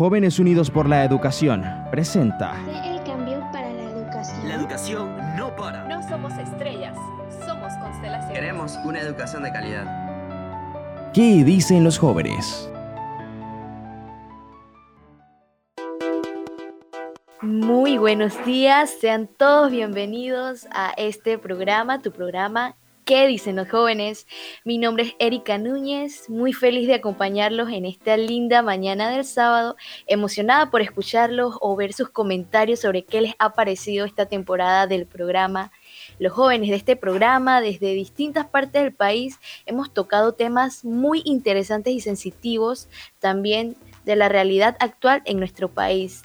Jóvenes Unidos por la Educación presenta el cambio para la educación. La educación no para. No somos estrellas, somos constelaciones. Queremos una educación de calidad. ¿Qué dicen los jóvenes? Muy buenos días, sean todos bienvenidos a este programa, tu programa ¿Qué dicen los jóvenes? Mi nombre es Erika Núñez, muy feliz de acompañarlos en esta linda mañana del sábado, emocionada por escucharlos o ver sus comentarios sobre qué les ha parecido esta temporada del programa. Los jóvenes de este programa, desde distintas partes del país, hemos tocado temas muy interesantes y sensitivos también de la realidad actual en nuestro país.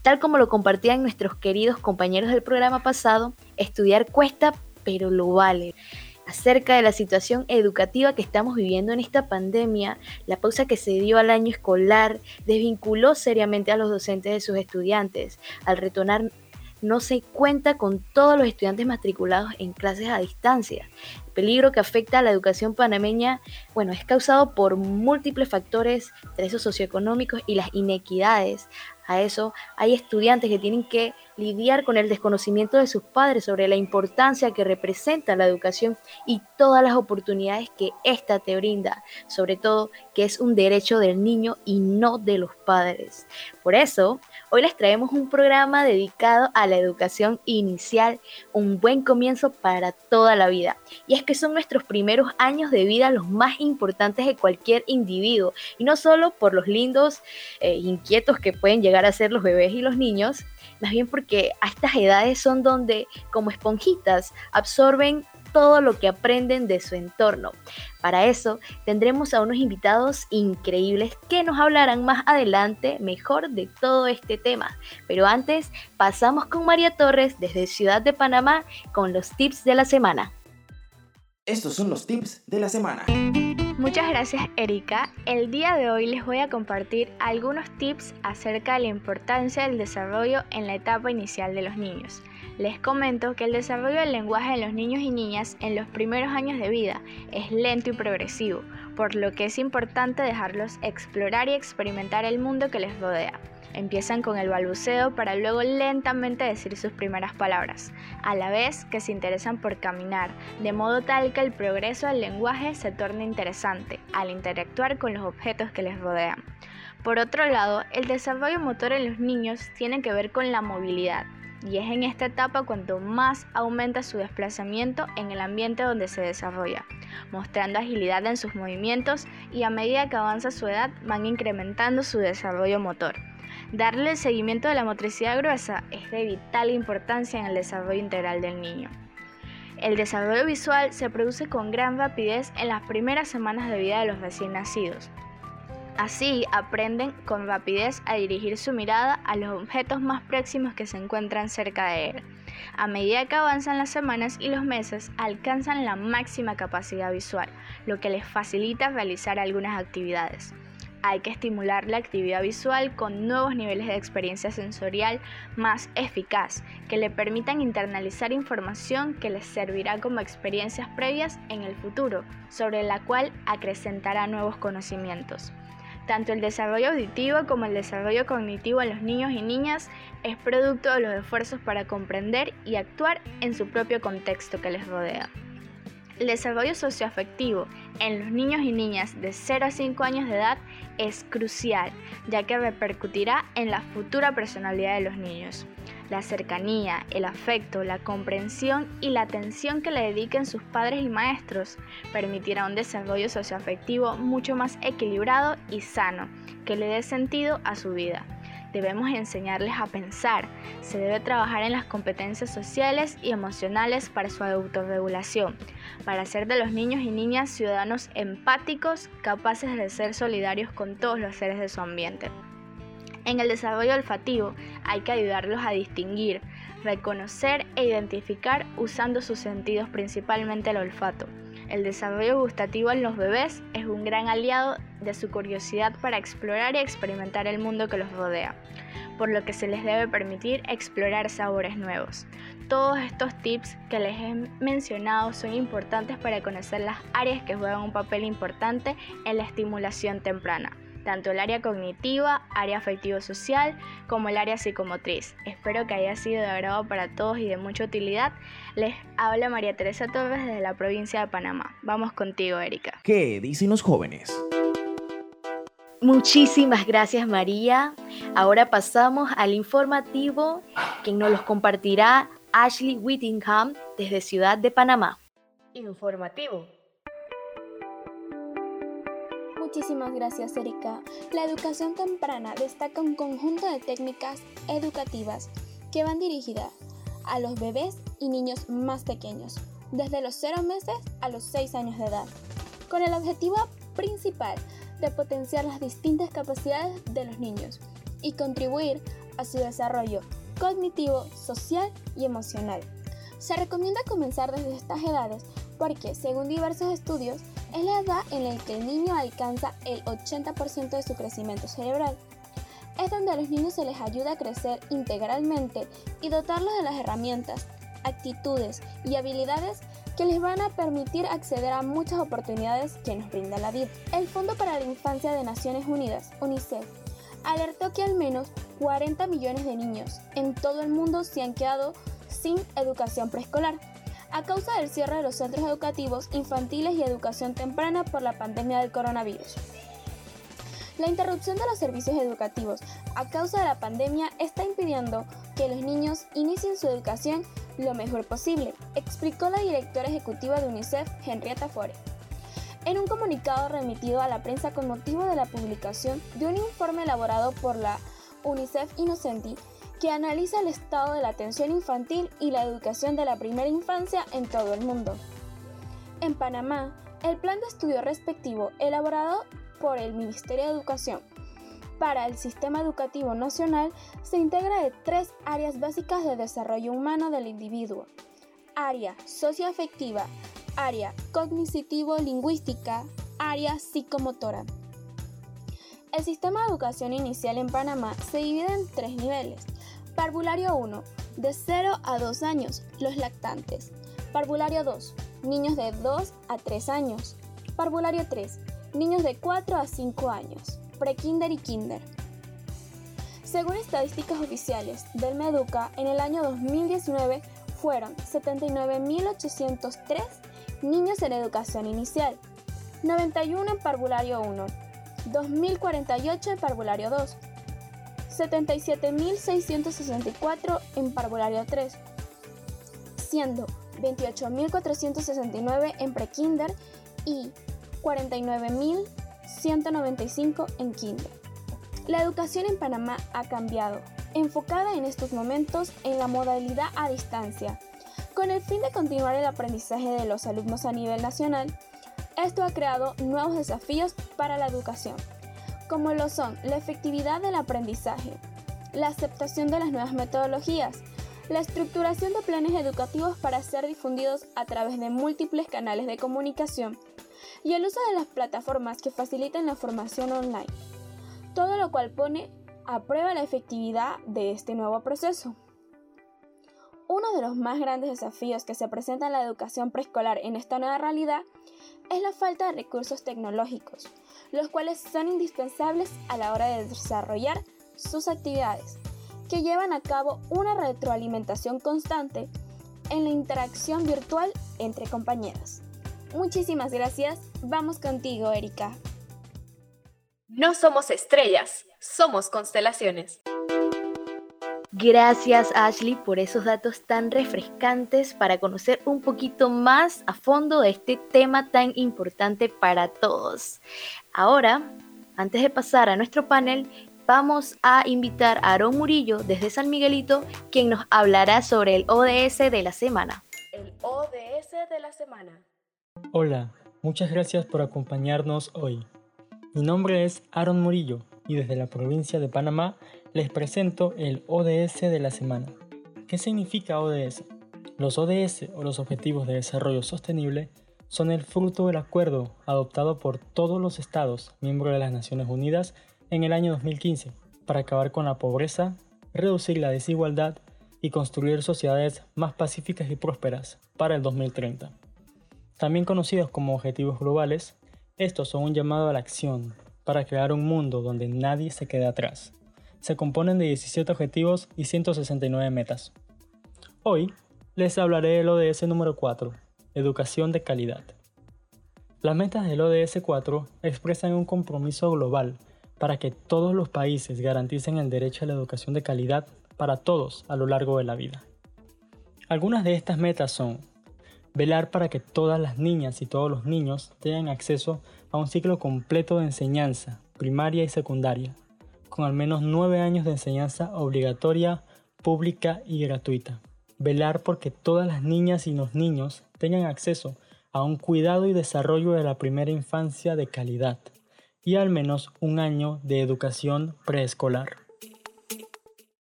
Tal como lo compartían nuestros queridos compañeros del programa pasado, estudiar cuesta, pero lo vale acerca de la situación educativa que estamos viviendo en esta pandemia, la pausa que se dio al año escolar desvinculó seriamente a los docentes de sus estudiantes. Al retornar no se cuenta con todos los estudiantes matriculados en clases a distancia. El peligro que afecta a la educación panameña, bueno, es causado por múltiples factores, esos socioeconómicos y las inequidades. A eso hay estudiantes que tienen que lidiar con el desconocimiento de sus padres sobre la importancia que representa la educación y todas las oportunidades que ésta te brinda, sobre todo que es un derecho del niño y no de los padres. Por eso, hoy les traemos un programa dedicado a la educación inicial, un buen comienzo para toda la vida. Y es que son nuestros primeros años de vida los más importantes de cualquier individuo, y no solo por los lindos, e inquietos que pueden llegar a ser los bebés y los niños, más bien porque a estas edades son donde, como esponjitas, absorben todo lo que aprenden de su entorno. Para eso tendremos a unos invitados increíbles que nos hablarán más adelante mejor de todo este tema. Pero antes pasamos con María Torres desde Ciudad de Panamá con los tips de la semana. Estos son los tips de la semana. Muchas gracias Erika. El día de hoy les voy a compartir algunos tips acerca de la importancia del desarrollo en la etapa inicial de los niños. Les comento que el desarrollo del lenguaje en los niños y niñas en los primeros años de vida es lento y progresivo, por lo que es importante dejarlos explorar y experimentar el mundo que les rodea. Empiezan con el balbuceo para luego lentamente decir sus primeras palabras, a la vez que se interesan por caminar, de modo tal que el progreso del lenguaje se torne interesante al interactuar con los objetos que les rodean. Por otro lado, el desarrollo motor en los niños tiene que ver con la movilidad, y es en esta etapa cuanto más aumenta su desplazamiento en el ambiente donde se desarrolla, mostrando agilidad en sus movimientos y a medida que avanza su edad van incrementando su desarrollo motor. Darle el seguimiento de la motricidad gruesa es de vital importancia en el desarrollo integral del niño. El desarrollo visual se produce con gran rapidez en las primeras semanas de vida de los recién nacidos. Así aprenden con rapidez a dirigir su mirada a los objetos más próximos que se encuentran cerca de él. A medida que avanzan las semanas y los meses, alcanzan la máxima capacidad visual, lo que les facilita realizar algunas actividades hay que estimular la actividad visual con nuevos niveles de experiencia sensorial más eficaz, que le permitan internalizar información que les servirá como experiencias previas en el futuro, sobre la cual acrecentará nuevos conocimientos. Tanto el desarrollo auditivo como el desarrollo cognitivo en los niños y niñas es producto de los esfuerzos para comprender y actuar en su propio contexto que les rodea. El desarrollo socioafectivo en los niños y niñas de 0 a 5 años de edad es crucial, ya que repercutirá en la futura personalidad de los niños. La cercanía, el afecto, la comprensión y la atención que le dediquen sus padres y maestros permitirá un desarrollo socioafectivo mucho más equilibrado y sano, que le dé sentido a su vida debemos enseñarles a pensar. Se debe trabajar en las competencias sociales y emocionales para su autorregulación, para hacer de los niños y niñas ciudadanos empáticos, capaces de ser solidarios con todos los seres de su ambiente. En el desarrollo olfativo hay que ayudarlos a distinguir, reconocer e identificar usando sus sentidos, principalmente el olfato. El desarrollo gustativo en los bebés es un gran aliado de su curiosidad para explorar y experimentar el mundo que los rodea, por lo que se les debe permitir explorar sabores nuevos. Todos estos tips que les he mencionado son importantes para conocer las áreas que juegan un papel importante en la estimulación temprana. Tanto el área cognitiva, área afectivo-social, como el área psicomotriz. Espero que haya sido de agrado para todos y de mucha utilidad. Les habla María Teresa Torres desde la provincia de Panamá. Vamos contigo, Erika. ¿Qué dicen los jóvenes? Muchísimas gracias María. Ahora pasamos al informativo, quien nos los compartirá Ashley Whittingham desde Ciudad de Panamá. Informativo. Muchísimas gracias, Erika. La educación temprana destaca un conjunto de técnicas educativas que van dirigidas a los bebés y niños más pequeños, desde los 0 meses a los 6 años de edad, con el objetivo principal de potenciar las distintas capacidades de los niños y contribuir a su desarrollo cognitivo, social y emocional. Se recomienda comenzar desde estas edades porque, según diversos estudios, es la edad en la que el niño alcanza el 80% de su crecimiento cerebral. Es donde a los niños se les ayuda a crecer integralmente y dotarlos de las herramientas, actitudes y habilidades que les van a permitir acceder a muchas oportunidades que nos brinda la vida. El Fondo para la Infancia de Naciones Unidas, UNICEF, alertó que al menos 40 millones de niños en todo el mundo se han quedado sin educación preescolar a causa del cierre de los centros educativos infantiles y educación temprana por la pandemia del coronavirus. La interrupción de los servicios educativos a causa de la pandemia está impidiendo que los niños inicien su educación lo mejor posible, explicó la directora ejecutiva de UNICEF, Henrietta Fore. En un comunicado remitido a la prensa con motivo de la publicación de un informe elaborado por la UNICEF Innocenti, que analiza el estado de la atención infantil y la educación de la primera infancia en todo el mundo. En Panamá, el plan de estudio respectivo elaborado por el Ministerio de Educación para el Sistema Educativo Nacional se integra de tres áreas básicas de desarrollo humano del individuo. Área socioafectiva, área cognitivo-lingüística, área psicomotora. El sistema de educación inicial en Panamá se divide en tres niveles. Parvulario 1, de 0 a 2 años, los lactantes. Parvulario 2, niños de 2 a 3 años. Parvulario 3, niños de 4 a 5 años prekinder y kinder. Según estadísticas oficiales del Meduca, en el año 2019 fueron 79.803 niños en educación inicial, 91 en parvulario 1, 2.048 en parvulario 2, 77.664 en parvulario 3, siendo 28.469 en prekinder y 49.000 195 en kinder. La educación en Panamá ha cambiado, enfocada en estos momentos en la modalidad a distancia. Con el fin de continuar el aprendizaje de los alumnos a nivel nacional, esto ha creado nuevos desafíos para la educación, como lo son la efectividad del aprendizaje, la aceptación de las nuevas metodologías, la estructuración de planes educativos para ser difundidos a través de múltiples canales de comunicación y el uso de las plataformas que facilitan la formación online, todo lo cual pone a prueba la efectividad de este nuevo proceso. Uno de los más grandes desafíos que se presenta en la educación preescolar en esta nueva realidad es la falta de recursos tecnológicos, los cuales son indispensables a la hora de desarrollar sus actividades, que llevan a cabo una retroalimentación constante en la interacción virtual entre compañeros. Muchísimas gracias. Vamos contigo, Erika. No somos estrellas, somos constelaciones. Gracias Ashley por esos datos tan refrescantes para conocer un poquito más a fondo de este tema tan importante para todos. Ahora, antes de pasar a nuestro panel, vamos a invitar a Aaron Murillo desde San Miguelito, quien nos hablará sobre el ODS de la semana. El ODS de la semana. Hola, muchas gracias por acompañarnos hoy. Mi nombre es Aaron Murillo y desde la provincia de Panamá les presento el ODS de la semana. ¿Qué significa ODS? Los ODS o los Objetivos de Desarrollo Sostenible son el fruto del acuerdo adoptado por todos los estados miembros de las Naciones Unidas en el año 2015 para acabar con la pobreza, reducir la desigualdad y construir sociedades más pacíficas y prósperas para el 2030. También conocidos como objetivos globales, estos son un llamado a la acción para crear un mundo donde nadie se quede atrás. Se componen de 17 objetivos y 169 metas. Hoy les hablaré del ODS número 4, Educación de calidad. Las metas del ODS 4 expresan un compromiso global para que todos los países garanticen el derecho a la educación de calidad para todos a lo largo de la vida. Algunas de estas metas son velar para que todas las niñas y todos los niños tengan acceso a un ciclo completo de enseñanza, primaria y secundaria, con al menos nueve años de enseñanza obligatoria, pública y gratuita. Velar porque todas las niñas y los niños tengan acceso a un cuidado y desarrollo de la primera infancia de calidad y al menos un año de educación preescolar.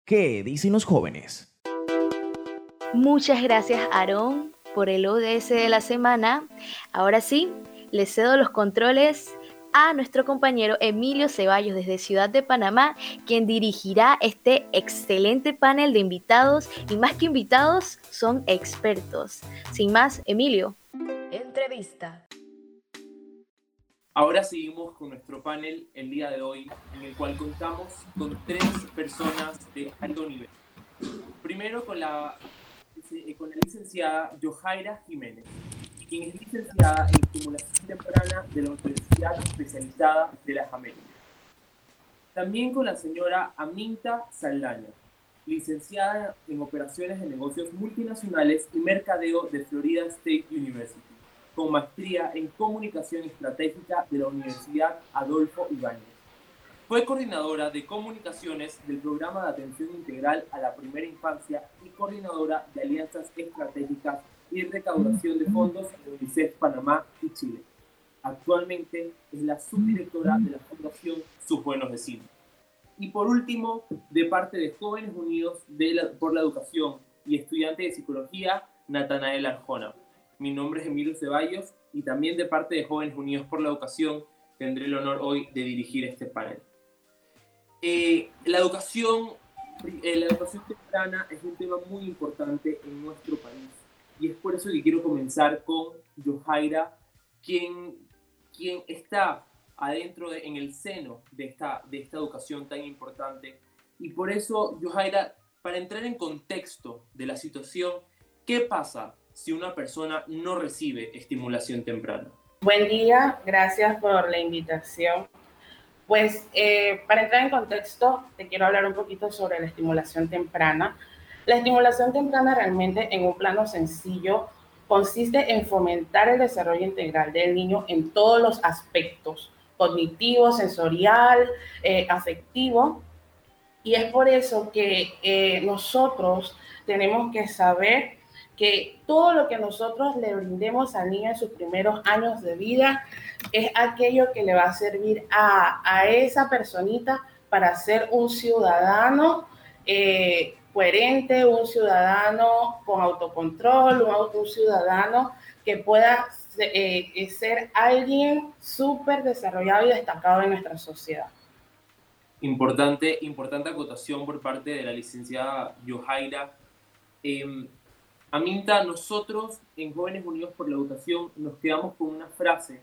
¿Qué dicen los jóvenes? Muchas gracias Aarón por el ODS de la semana. Ahora sí, le cedo los controles a nuestro compañero Emilio Ceballos desde Ciudad de Panamá, quien dirigirá este excelente panel de invitados y más que invitados, son expertos. Sin más, Emilio. Entrevista. Ahora seguimos con nuestro panel el día de hoy, en el cual contamos con tres personas de alto nivel. Primero con la, con la licenciada Johaira Jiménez, quien es licenciada en estimulación temprana de la Universidad Especializada de las Américas. También con la señora Aminta Saldaña, licenciada en operaciones de negocios multinacionales y mercadeo de Florida State University con maestría en comunicación estratégica de la Universidad Adolfo Ibáñez. Fue coordinadora de comunicaciones del programa de atención integral a la primera infancia y coordinadora de alianzas estratégicas y recaudación de fondos de UNICEF Panamá y Chile. Actualmente es la subdirectora de la Fundación Sus Buenos Vecinos. Y por último, de parte de Jóvenes Unidos por la Educación y estudiante de Psicología, Natanael Arjona. Mi nombre es Emilio Ceballos y también de parte de Jóvenes Unidos por la Educación tendré el honor hoy de dirigir este panel. Eh, la, educación, eh, la educación temprana es un tema muy importante en nuestro país y es por eso que quiero comenzar con Yohaira, quien, quien está adentro, en el seno de esta, de esta educación tan importante. Y por eso, Yohaira, para entrar en contexto de la situación, ¿qué pasa si una persona no recibe estimulación temprana? Buen día, gracias por la invitación. Pues eh, para entrar en contexto, te quiero hablar un poquito sobre la estimulación temprana. La estimulación temprana realmente en un plano sencillo consiste en fomentar el desarrollo integral del niño en todos los aspectos, cognitivo, sensorial, eh, afectivo. Y es por eso que eh, nosotros tenemos que saber que todo lo que nosotros le brindemos al niño en sus primeros años de vida es aquello que le va a servir a, esa personita para ser un ciudadano eh, coherente, un ciudadano con autocontrol, un, un ciudadano que pueda eh, ser alguien súper desarrollado y destacado en nuestra sociedad. Importante, importante acotación por parte de la licenciada Yohaira. Eh, Aminta, nosotros en Jóvenes Unidos por la Educación nos quedamos con una frase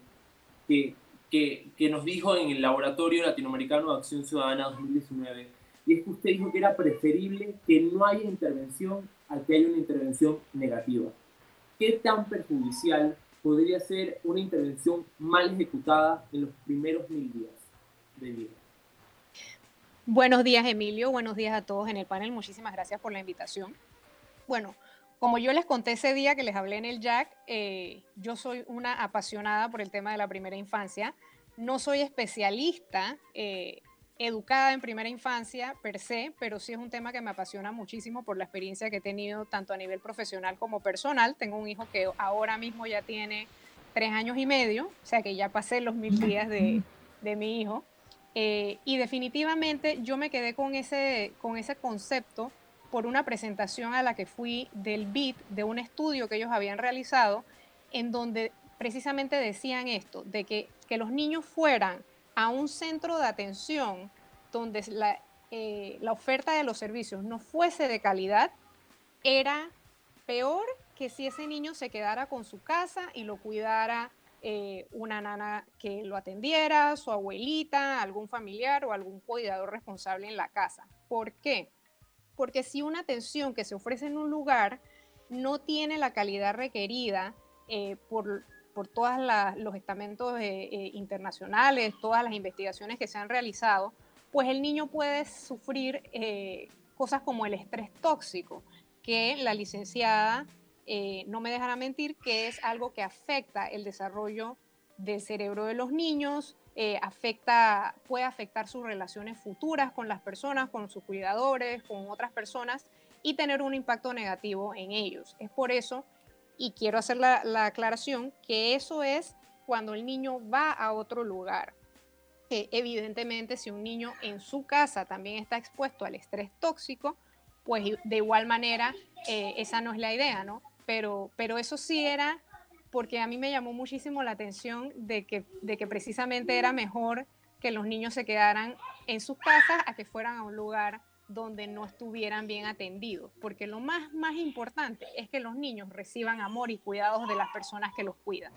que, que, nos dijo en el Laboratorio Latinoamericano de Acción Ciudadana 2019, es que usted dijo que era preferible que no haya intervención a que haya una intervención negativa. ¿Qué tan perjudicial podría ser una intervención mal ejecutada en los primeros mil días de vida? Buenos días, Emilio. Buenos días a todos en el panel. Muchísimas gracias por la invitación. Bueno, como yo les conté ese día que les hablé en el Jack, eh, yo soy una apasionada por el tema de la primera infancia. No soy especialista eh, educada en primera infancia per se, pero sí es un tema que me apasiona muchísimo por la experiencia que he tenido tanto a nivel profesional como personal. Tengo un hijo que ahora mismo ya tiene tres años y medio, o sea que ya pasé los mil días de, mi hijo. Eh, y definitivamente yo me quedé con ese, con ese concepto por una presentación a la que fui del BIT, de un estudio que ellos habían realizado, en donde precisamente decían esto, de que, que los niños fueran a un centro de atención donde la, eh, la oferta de los servicios no fuese de calidad, era peor que si ese niño se quedara con su casa y lo cuidara eh, una nana que lo atendiera, su abuelita, algún familiar o algún cuidador responsable en la casa. ¿Por qué? Porque si una atención que se ofrece en un lugar no tiene la calidad requerida eh, por, por todos los estamentos eh, internacionales, todas las investigaciones que se han realizado, pues el niño puede sufrir cosas como el estrés tóxico, que la licenciada eh, no me dejará mentir que es algo que afecta el desarrollo del cerebro de los niños, eh, afecta, puede afectar sus relaciones futuras con las personas, con sus cuidadores, con otras personas y tener un impacto negativo en ellos. Es por eso, y quiero hacer la, la aclaración, que eso es cuando el niño va a otro lugar. evidentemente, si un niño en su casa también está expuesto al estrés tóxico, pues de igual manera, eh, esa no es la idea, ¿no? pero, pero eso sí era porque a mí me llamó muchísimo la atención de que, de que precisamente era mejor que los niños se quedaran en sus casas a que fueran a un lugar donde no estuvieran bien atendidos, porque lo más, más importante es que los niños reciban amor y cuidados de las personas que los cuidan.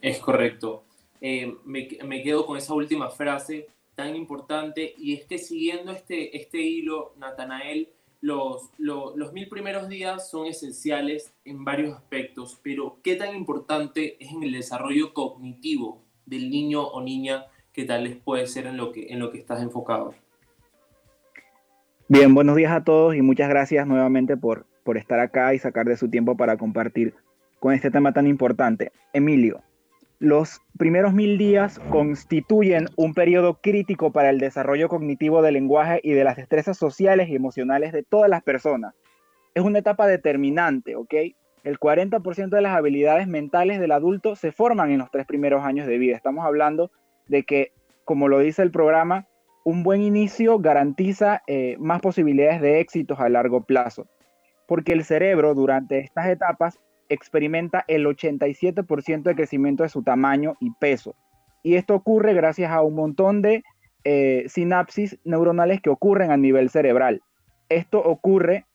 Es correcto. Eh, me, me, quedo con esa última frase tan importante y es que siguiendo este, este hilo, Natanael, los, los, mil primeros días son esenciales en varios aspectos, pero ¿qué tan importante es en el desarrollo cognitivo del niño o niña que tal les puede ser en lo que, en lo que estás enfocado? Bien, buenos días a todos y muchas gracias nuevamente por, por estar acá y sacar de su tiempo para compartir con este tema tan importante. Emilio, los primeros mil días constituyen un periodo crítico para el desarrollo cognitivo del lenguaje y de las destrezas sociales y emocionales de todas las personas. Es una etapa determinante, ¿ok? El 40% de las habilidades mentales del adulto se forman en los tres primeros años de vida. Estamos hablando de que, como lo dice el programa, un buen inicio garantiza eh, más posibilidades de éxitos a largo plazo, porque el cerebro durante estas etapas experimenta el 87% de crecimiento de su tamaño y peso. Y esto ocurre gracias a un montón de eh, sinapsis neuronales que ocurren a nivel cerebral. Esto ocurre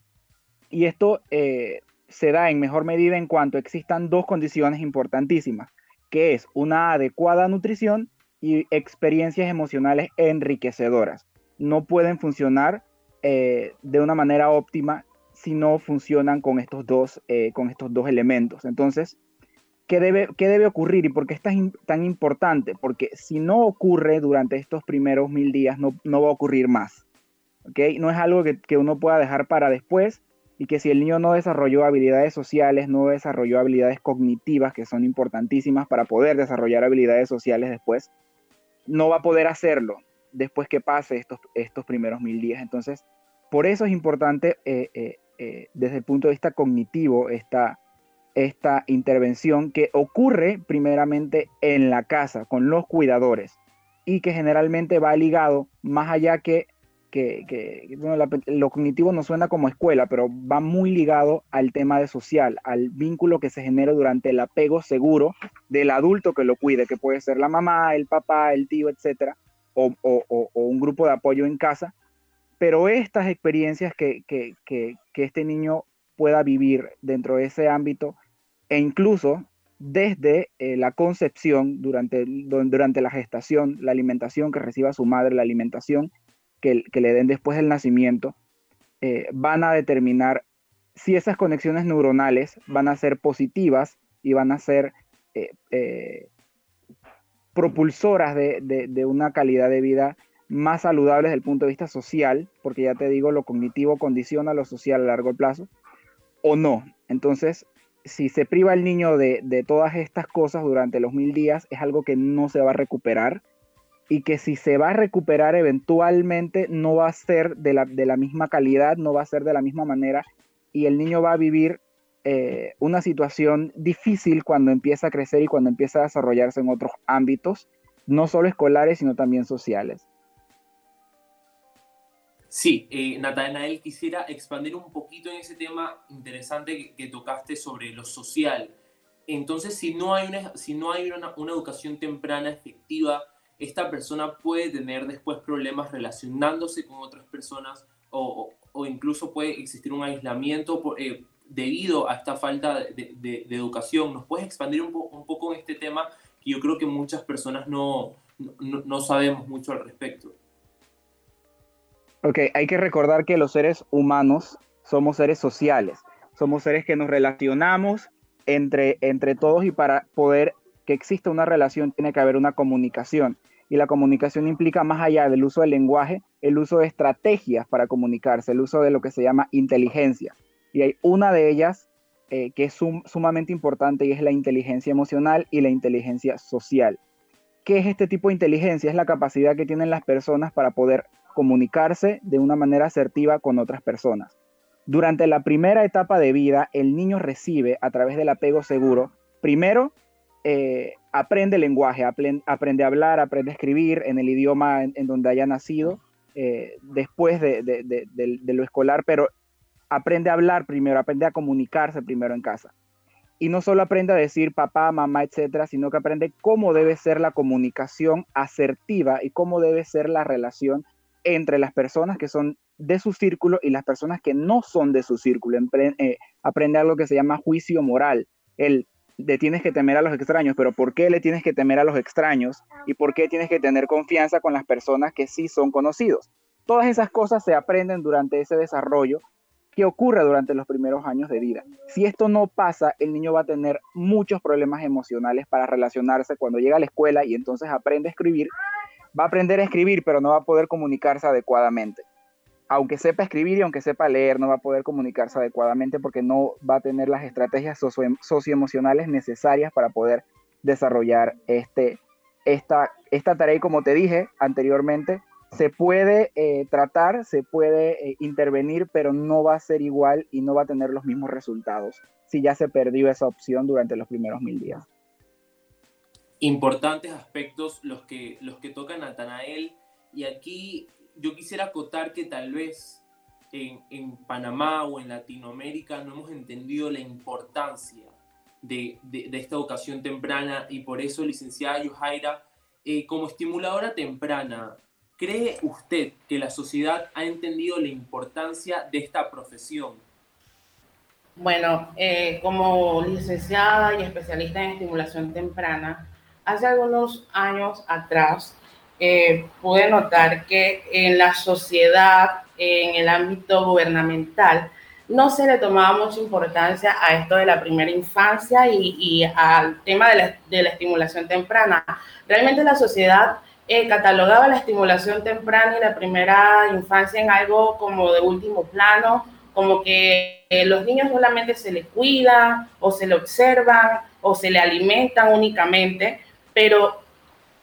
y esto eh, se da en mejor medida en cuanto existan dos condiciones importantísimas, que es una adecuada nutrición y experiencias emocionales enriquecedoras. No pueden funcionar eh, de una manera óptima si no funcionan con estos dos, eh, con estos dos elementos. Entonces, ¿qué debe, qué debe ocurrir y por qué es tan, importante? Porque si no ocurre durante estos primeros mil días, no, no va a ocurrir más. ¿okay? No es algo que, que uno pueda dejar para después y que si el niño no desarrolló habilidades sociales, no desarrolló habilidades cognitivas que son importantísimas para poder desarrollar habilidades sociales después, no va a poder hacerlo después que pase estos, estos primeros mil días. Entonces, por eso es importante eh, eh, eh, desde el punto de vista cognitivo esta, esta intervención que ocurre primeramente en la casa con los cuidadores y que generalmente va ligado más allá que, que, lo cognitivo no suena como escuela, pero va muy ligado al tema de social, al vínculo que se genera durante el apego seguro del adulto que lo cuide, que puede ser la mamá, el papá, el tío, etcétera, o, o un grupo de apoyo en casa, pero estas experiencias que, este niño pueda vivir dentro de ese ámbito e incluso desde eh, la concepción, durante, durante la gestación, la alimentación que reciba su madre, la alimentación que, le den después del nacimiento, eh, van a determinar si esas conexiones neuronales van a ser positivas y van a ser eh, propulsoras de, una calidad de vida más saludables desde el punto de vista social, porque ya te digo, lo cognitivo condiciona lo social a largo plazo, o no. Entonces, si se priva el niño de, todas estas cosas durante los mil días, es algo que no se va a recuperar y que si se va a recuperar eventualmente no va a ser de la, de la misma calidad, no va a ser de la misma manera y el niño va a vivir eh, una situación difícil cuando empieza a crecer y cuando empieza a desarrollarse en otros ámbitos, no solo escolares, sino también sociales. Sí, eh, Natanael, quisiera expandir un poquito en ese tema interesante que, tocaste sobre lo social. Entonces, si no hay, una, si no hay una, educación temprana efectiva, esta persona puede tener después problemas relacionándose con otras personas o, incluso puede existir un aislamiento, eh, debido a esta falta de, educación. ¿Nos puedes expandir un, poco en este tema que yo creo que muchas personas no, no, no sabemos mucho al respecto? Ok, hay que recordar que los seres humanos somos seres sociales, somos seres que nos relacionamos entre, entre todos y para poder que exista una relación tiene que haber una comunicación. Y la comunicación implica más allá del uso del lenguaje, el uso de estrategias para comunicarse, el uso de lo que se llama inteligencia. Y hay una de ellas eh, que es sumamente importante y es la inteligencia emocional y la inteligencia social. ¿Qué es este tipo de inteligencia? Es la capacidad que tienen las personas para poder comunicarse de una manera asertiva con otras personas. Durante la primera etapa de vida, el niño recibe a través del apego seguro, primero, eh, aprende lenguaje, aprende, a hablar, aprende a escribir en el idioma en, donde haya nacido, eh, después de, lo escolar, pero aprende a hablar primero, aprende a comunicarse primero en casa. Y no solo aprende a decir papá, mamá, etcétera, sino que aprende cómo debe ser la comunicación asertiva y cómo debe ser la relación entre las personas que son de su círculo y las personas que no son de su círculo. Eh, aprende algo que se llama juicio moral. El de tienes que temer a los extraños, pero ¿por qué le tienes que temer a los extraños? ¿Y por qué tienes que tener confianza con las personas que sí son conocidos? Todas esas cosas se aprenden durante ese desarrollo que ocurre durante los primeros años de vida. Si esto no pasa, el niño va a tener muchos problemas emocionales para relacionarse cuando llega a la escuela y entonces aprende a escribir. Va a aprender a escribir, pero no va a poder comunicarse adecuadamente aunque sepa escribir y aunque sepa leer, no va a poder comunicarse adecuadamente porque no va a tener las estrategias socioemocionales necesarias para poder desarrollar este, esta, esta tarea. Y como te dije anteriormente, se puede eh, tratar, se puede eh, intervenir, pero no va a ser igual y no va a tener los mismos resultados si ya se perdió esa opción durante los primeros mil días. Importantes aspectos los que, los que. Y aquí yo quisiera acotar que tal vez en, Panamá o en Latinoamérica no hemos entendido la importancia de, esta educación temprana y por eso, licenciada Yohaira, eh, como estimuladora temprana, ¿cree usted que la sociedad ha entendido la importancia de esta profesión? Bueno, eh, como licenciada y especialista en estimulación temprana, hace algunos años atrás eh, pude notar que en la sociedad, en el ámbito gubernamental, no se le tomaba mucha importancia a esto de la primera infancia y, al tema de la, estimulación temprana. Realmente la sociedad eh, catalogaba la estimulación temprana y la primera infancia en algo como de último plano, como que eh, los niños solamente se les cuida o se le observan o se le alimentan únicamente, pero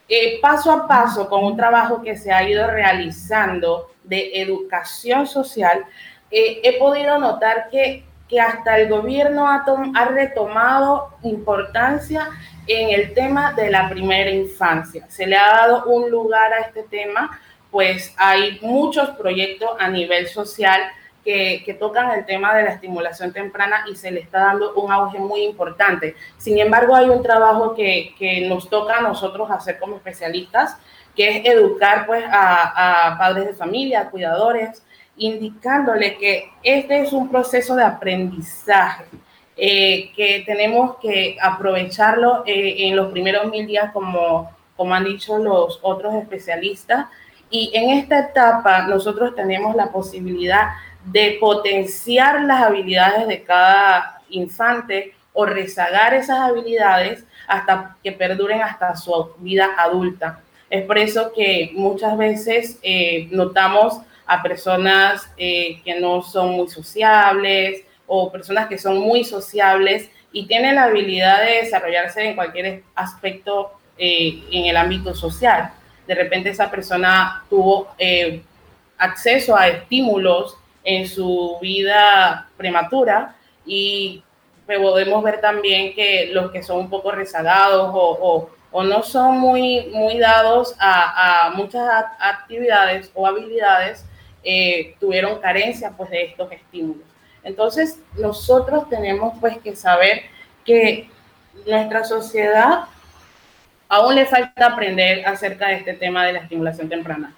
eh, paso a paso, con un trabajo que se ha ido realizando de educación social, eh, he podido notar que, que hasta el gobierno ha, ha retomado importancia en el tema de la primera infancia. Se le ha dado un lugar a este tema, pues hay muchos proyectos a nivel social que, tocan el tema de la estimulación temprana y se le está dando un auge muy importante. Sin embargo, hay un trabajo que, que nos toca a nosotros hacer como especialistas, que es educar pues, a, padres de familia, a cuidadores, indicándole que este es un proceso de aprendizaje. Eh, que tenemos que aprovecharlo eh, en los primeros mil días, como, como han dicho los otros especialistas. Y en esta etapa nosotros tenemos la posibilidad de potenciar las habilidades de cada infante o rezagar esas habilidades hasta que perduren hasta su vida adulta. Es por eso que muchas veces eh, notamos a personas eh, que no son muy sociables o personas que son muy sociables y tienen la habilidad de desarrollarse en cualquier aspecto eh, en el ámbito social. De repente esa persona tuvo acceso a estímulos en su vida prematura y podemos ver también que los que son un poco rezagados o, no son muy, dados a, a muchas actividades o habilidades, eh, tuvieron carencia pues, de estos estímulos. Entonces, nosotros tenemos pues que saber que nuestra sociedad aún le falta aprender acerca de este tema de la estimulación temprana.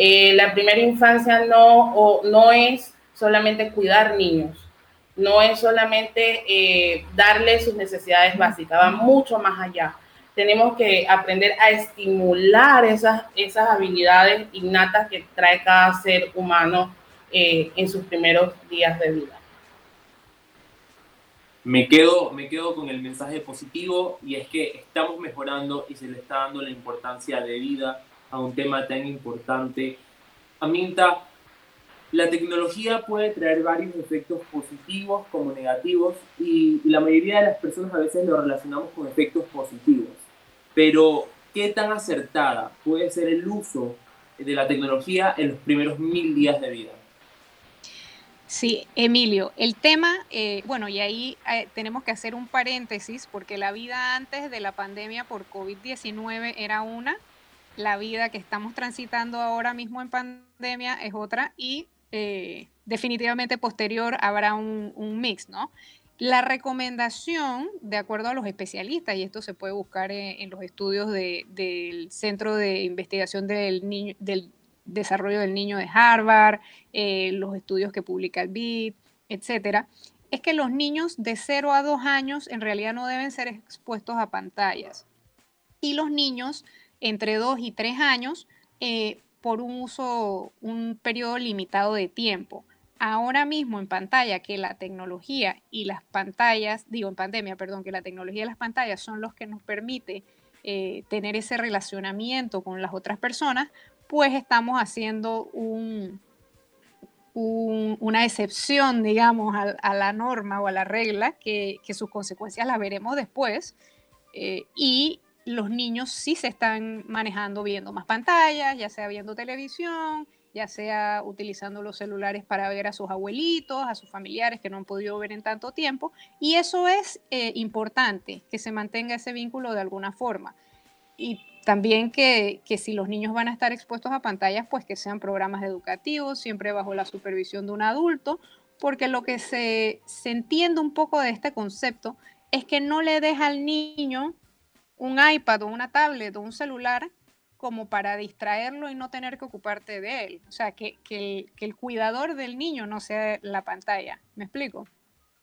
Eh, la primera infancia no, no es solamente cuidar niños. no es solamente eh, darle sus necesidades básicas, va mucho más allá. Tenemos que aprender a estimular esas, esas habilidades innatas que trae cada ser humano eh, en sus primeros días de vida. Me quedo, me quedo con el mensaje positivo y es que estamos mejorando y se le está dando la importancia de vida a un tema tan importante. Aminta, la tecnología puede traer varios efectos positivos como negativos y la mayoría de las personas a veces lo relacionamos con efectos positivos. Pero, ¿qué tan acertada puede ser el uso de la tecnología en los primeros mil días de vida? Sí, Emilio, el tema, eh, bueno, y ahí eh, tenemos que hacer un paréntesis porque la vida antes de la pandemia por COVID-19 era una, la vida que estamos transitando ahora mismo en pandemia es otra y eh, definitivamente posterior habrá un, mix, ¿no? La recomendación, de acuerdo a los especialistas, y esto se puede buscar en, los estudios del Centro de Investigación del, Desarrollo del Niño de Harvard, eh, los estudios que publica el BID, etcétera, es que los niños de 0 a 2 años en realidad no deben ser expuestos a pantallas. Y los niños entre 2 y 3 años eh, por un uso, un periodo limitado de tiempo. Ahora mismo en pantalla que la tecnología y las pantallas, digo en pandemia, perdón, que la tecnología y las pantallas son los que nos permite eh, tener ese relacionamiento con las otras personas, pues estamos haciendo un, una excepción, digamos, a, la norma o a la regla, que, sus consecuencias las veremos después. Eh, y los niños sí se están manejando viendo más pantallas, ya sea viendo televisión, ya sea utilizando los celulares para ver a sus abuelitos, a sus familiares que no han podido ver en tanto tiempo. Y eso es eh, importante, que se mantenga ese vínculo de alguna forma. Y también que, si los niños van a estar expuestos a pantallas, pues que sean programas educativos, siempre bajo la supervisión de un adulto, porque lo que se, se entiende un poco de este concepto es que no le deja al niño un iPad o una tablet o un celular como para distraerlo y no tener que ocuparte de él. O sea, que, el, cuidador del niño no sea la pantalla. ¿Me explico?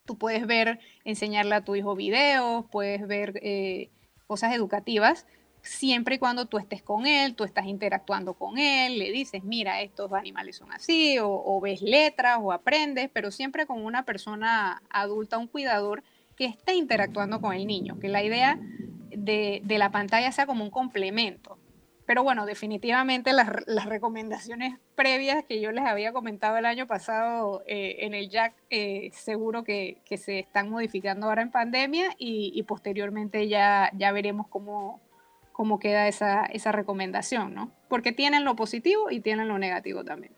Tú puedes ver, enseñarle a tu hijo videos, puedes ver eh, cosas educativas, siempre y cuando tú estés con él, tú estás interactuando con él, le dices, mira, estos animales son así, o ves letras, o aprendes, pero siempre con una persona adulta, un cuidador que esté interactuando con el niño, que la idea de, la pantalla sea como un complemento. Pero bueno, definitivamente las, recomendaciones previas que yo les había comentado el año pasado eh, en el Jack, eh, seguro que, se están modificando ahora en pandemia y, posteriormente ya, ya veremos cómo, cómo queda esa, esa recomendación, ¿no? Porque tienen lo positivo y tienen lo negativo también.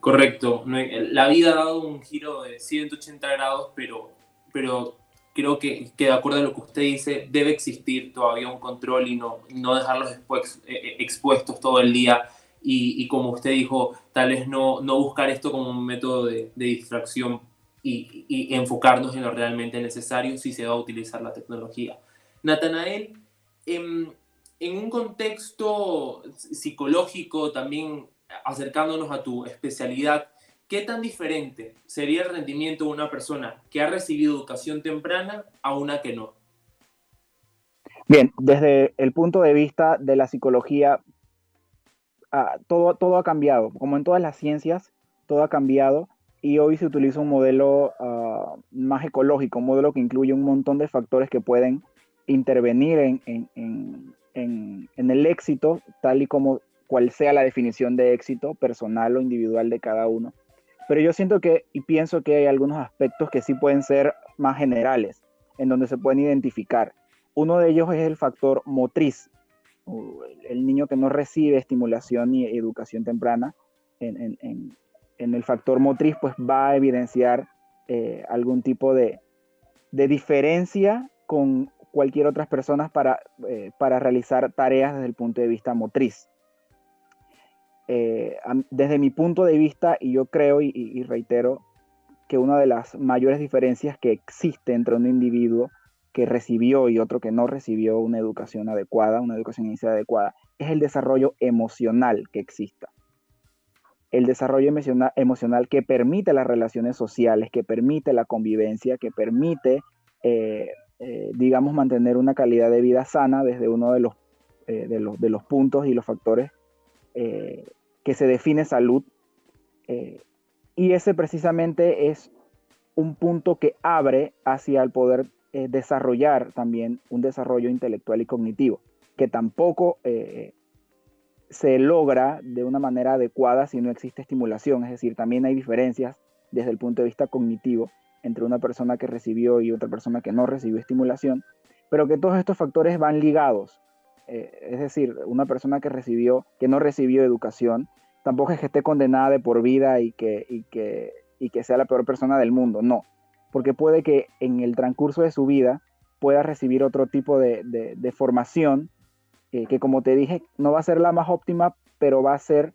Correcto. La vida ha dado un giro de 180 grados, pero, pero creo que, que, de acuerdo a lo que usted dice, debe existir todavía un control y no, no dejarlos después, eh, eh, expuestos todo el día. Y, y, como usted dijo, tal vez no, no buscar esto como un método de, de distracción y, y, enfocarnos en lo realmente necesario si se va a utilizar la tecnología. Natanael, en, en un contexto psicológico, también acercándonos a tu especialidad, ¿Qué tan diferente sería el rendimiento de una persona que ha recibido educación temprana a una que no? Bien, desde el punto de vista de la psicología, ah, todo, todo ha cambiado. Como en todas las ciencias, todo ha cambiado y hoy se utiliza un modelo ah, más ecológico, un modelo que incluye un montón de factores que pueden intervenir en, en el éxito, tal y como cual sea la definición de éxito personal o individual de cada uno. Pero yo siento que y pienso que hay algunos aspectos que sí pueden ser más generales, en donde se pueden identificar. Uno de ellos es el factor motriz. El niño que no recibe estimulación y educación temprana en, el factor motriz, pues va a evidenciar eh, algún tipo de, diferencia con cualquier otras personas para, eh, para realizar tareas desde el punto de vista motriz. Eh, desde mi punto de vista, y yo creo y, reitero que una de las mayores diferencias que existe entre un individuo que recibió y otro que no recibió una educación adecuada, una educación inicial adecuada, es el desarrollo emocional que exista. el desarrollo emocional, que permite las relaciones sociales, que permite la convivencia, que permite, eh, eh, digamos, mantener una calidad de vida sana desde uno de los, de los, de los puntos y los factores que se define salud. y ese precisamente es un punto que abre hacia el poder desarrollar también un desarrollo intelectual y cognitivo, que tampoco se logra de una manera adecuada si no existe estimulación. Es decir, también hay diferencias desde el punto de vista cognitivo entre una persona que recibió y otra persona que no recibió estimulación, pero que todos estos factores van ligados. Eh, es decir, una persona que recibió, que no recibió educación, tampoco es que esté condenada de por vida y que, y que, y que sea la peor persona del mundo, no, porque puede que en el transcurso de su vida pueda recibir otro tipo de, de formación eh, que como te dije, no va a ser la más óptima, pero va a ser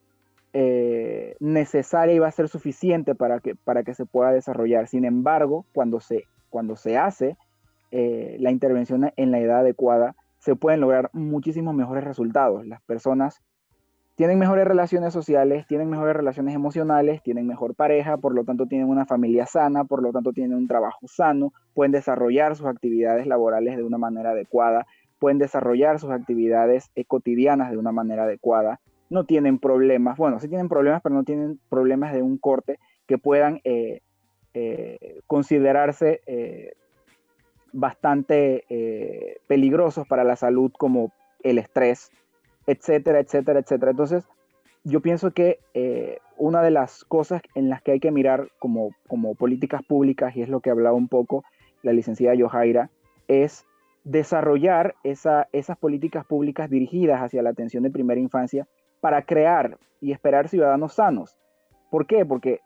eh, necesaria y va a ser suficiente para que, para que se pueda desarrollar. Sin embargo, cuando se, cuando se hace la intervención en la edad adecuada, se pueden lograr muchísimos mejores resultados. Las personas tienen mejores relaciones sociales, tienen mejores relaciones emocionales, tienen mejor pareja, por lo tanto tienen una familia sana, por lo tanto tienen un trabajo sano, pueden desarrollar sus actividades laborales de una manera adecuada, pueden desarrollar sus actividades eh, cotidianas de una manera adecuada, no tienen problemas, bueno, sí tienen problemas, pero no tienen problemas de un corte que puedan eh, eh, considerarse bastante peligrosos para la salud como el estrés, etcétera, etcétera, etcétera. Entonces, yo pienso que una de las cosas en las que hay que mirar como, como políticas públicas, y es lo que hablaba un poco la licenciada Yohaira, es desarrollar esas políticas públicas dirigidas hacia la atención de primera infancia para crear y esperar ciudadanos sanos. ¿Por qué? Porque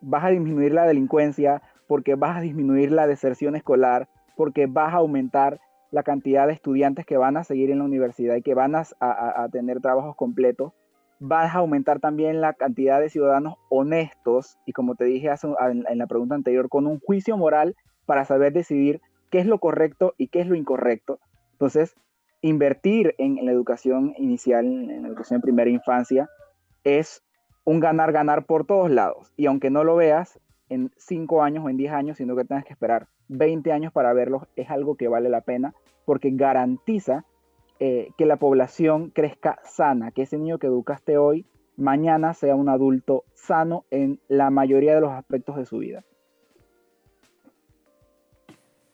vas a disminuir la delincuencia, porque vas a disminuir la deserción escolar, porque vas a aumentar la cantidad de estudiantes que van a seguir en la universidad y que van a, tener trabajos completos, vas a aumentar también la cantidad de ciudadanos honestos y como te dije en la pregunta anterior, con un juicio moral para saber decidir qué es lo correcto y qué es lo incorrecto. Entonces, invertir en, la educación inicial, en la educación de primera infancia, es un ganar-ganar por todos lados. Y aunque no lo veas en 5 años o en 10 años, sino que tengas que esperar 20 años para verlo, es algo que vale la pena porque garantiza eh, que la población crezca sana, que ese niño que educaste hoy, mañana sea un adulto sano en la mayoría de los aspectos de su vida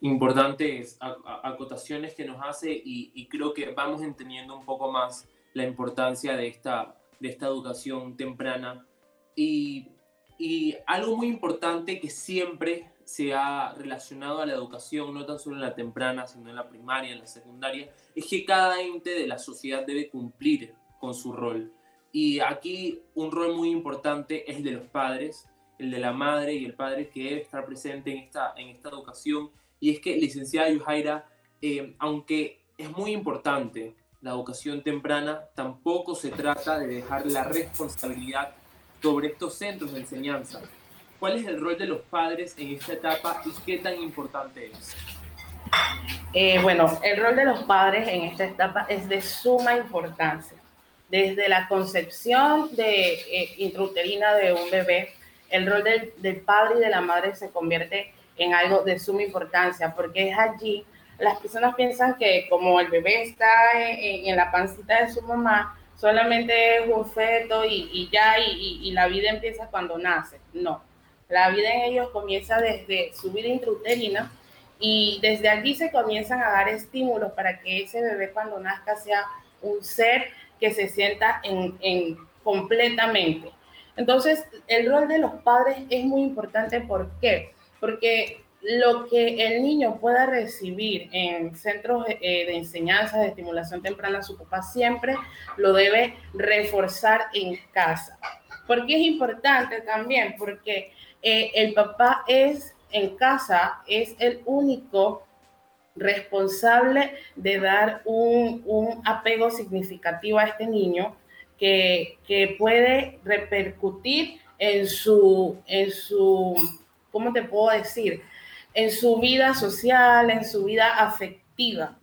importantes acotaciones que nos hace y, creo que vamos entendiendo un poco más la importancia de esta, de esta educación temprana. Y, y algo muy importante que siempre se ha relacionado a la educación, no tan solo en la temprana, sino en la primaria, en la secundaria, es que cada ente de la sociedad debe cumplir con su rol. Y aquí un rol muy importante es el de los padres, el de la madre y el padre que debe estar presente en esta, en esta educación y es que, licenciada Yujaira, eh, aunque es muy importante la educación temprana, tampoco se trata de dejar la responsabilidad sobre estos centros de enseñanza. ¿Cuál es el rol de los padres en esta etapa y qué tan importante es? Eh, bueno, el rol de los padres en esta etapa es de suma importancia. Desde la concepción de, eh, intrauterina de un bebé, el rol del, del, padre y de la madre se convierte en algo de suma importancia, porque es allí, las personas piensan que como el bebé está en, la pancita de su mamá, solamente es un feto y, ya, y, la vida empieza cuando nace. No, la vida en ellos comienza desde su vida intrauterina y desde allí se comienzan a dar estímulos para que ese bebé cuando nazca sea un ser que se sienta en, en completamente. Entonces, el rol de los padres es muy importante. ¿Por qué? porque lo que el niño pueda recibir en centros eh, de enseñanza, de estimulación temprana, su papá siempre lo debe reforzar en casa. Porque es importante también, porque eh, el papá es en casa, es el único responsable de dar un, un apego significativo a este niño que, que puede repercutir en su, en su ¿cómo te puedo decir? En su vida social, en su vida afectiva.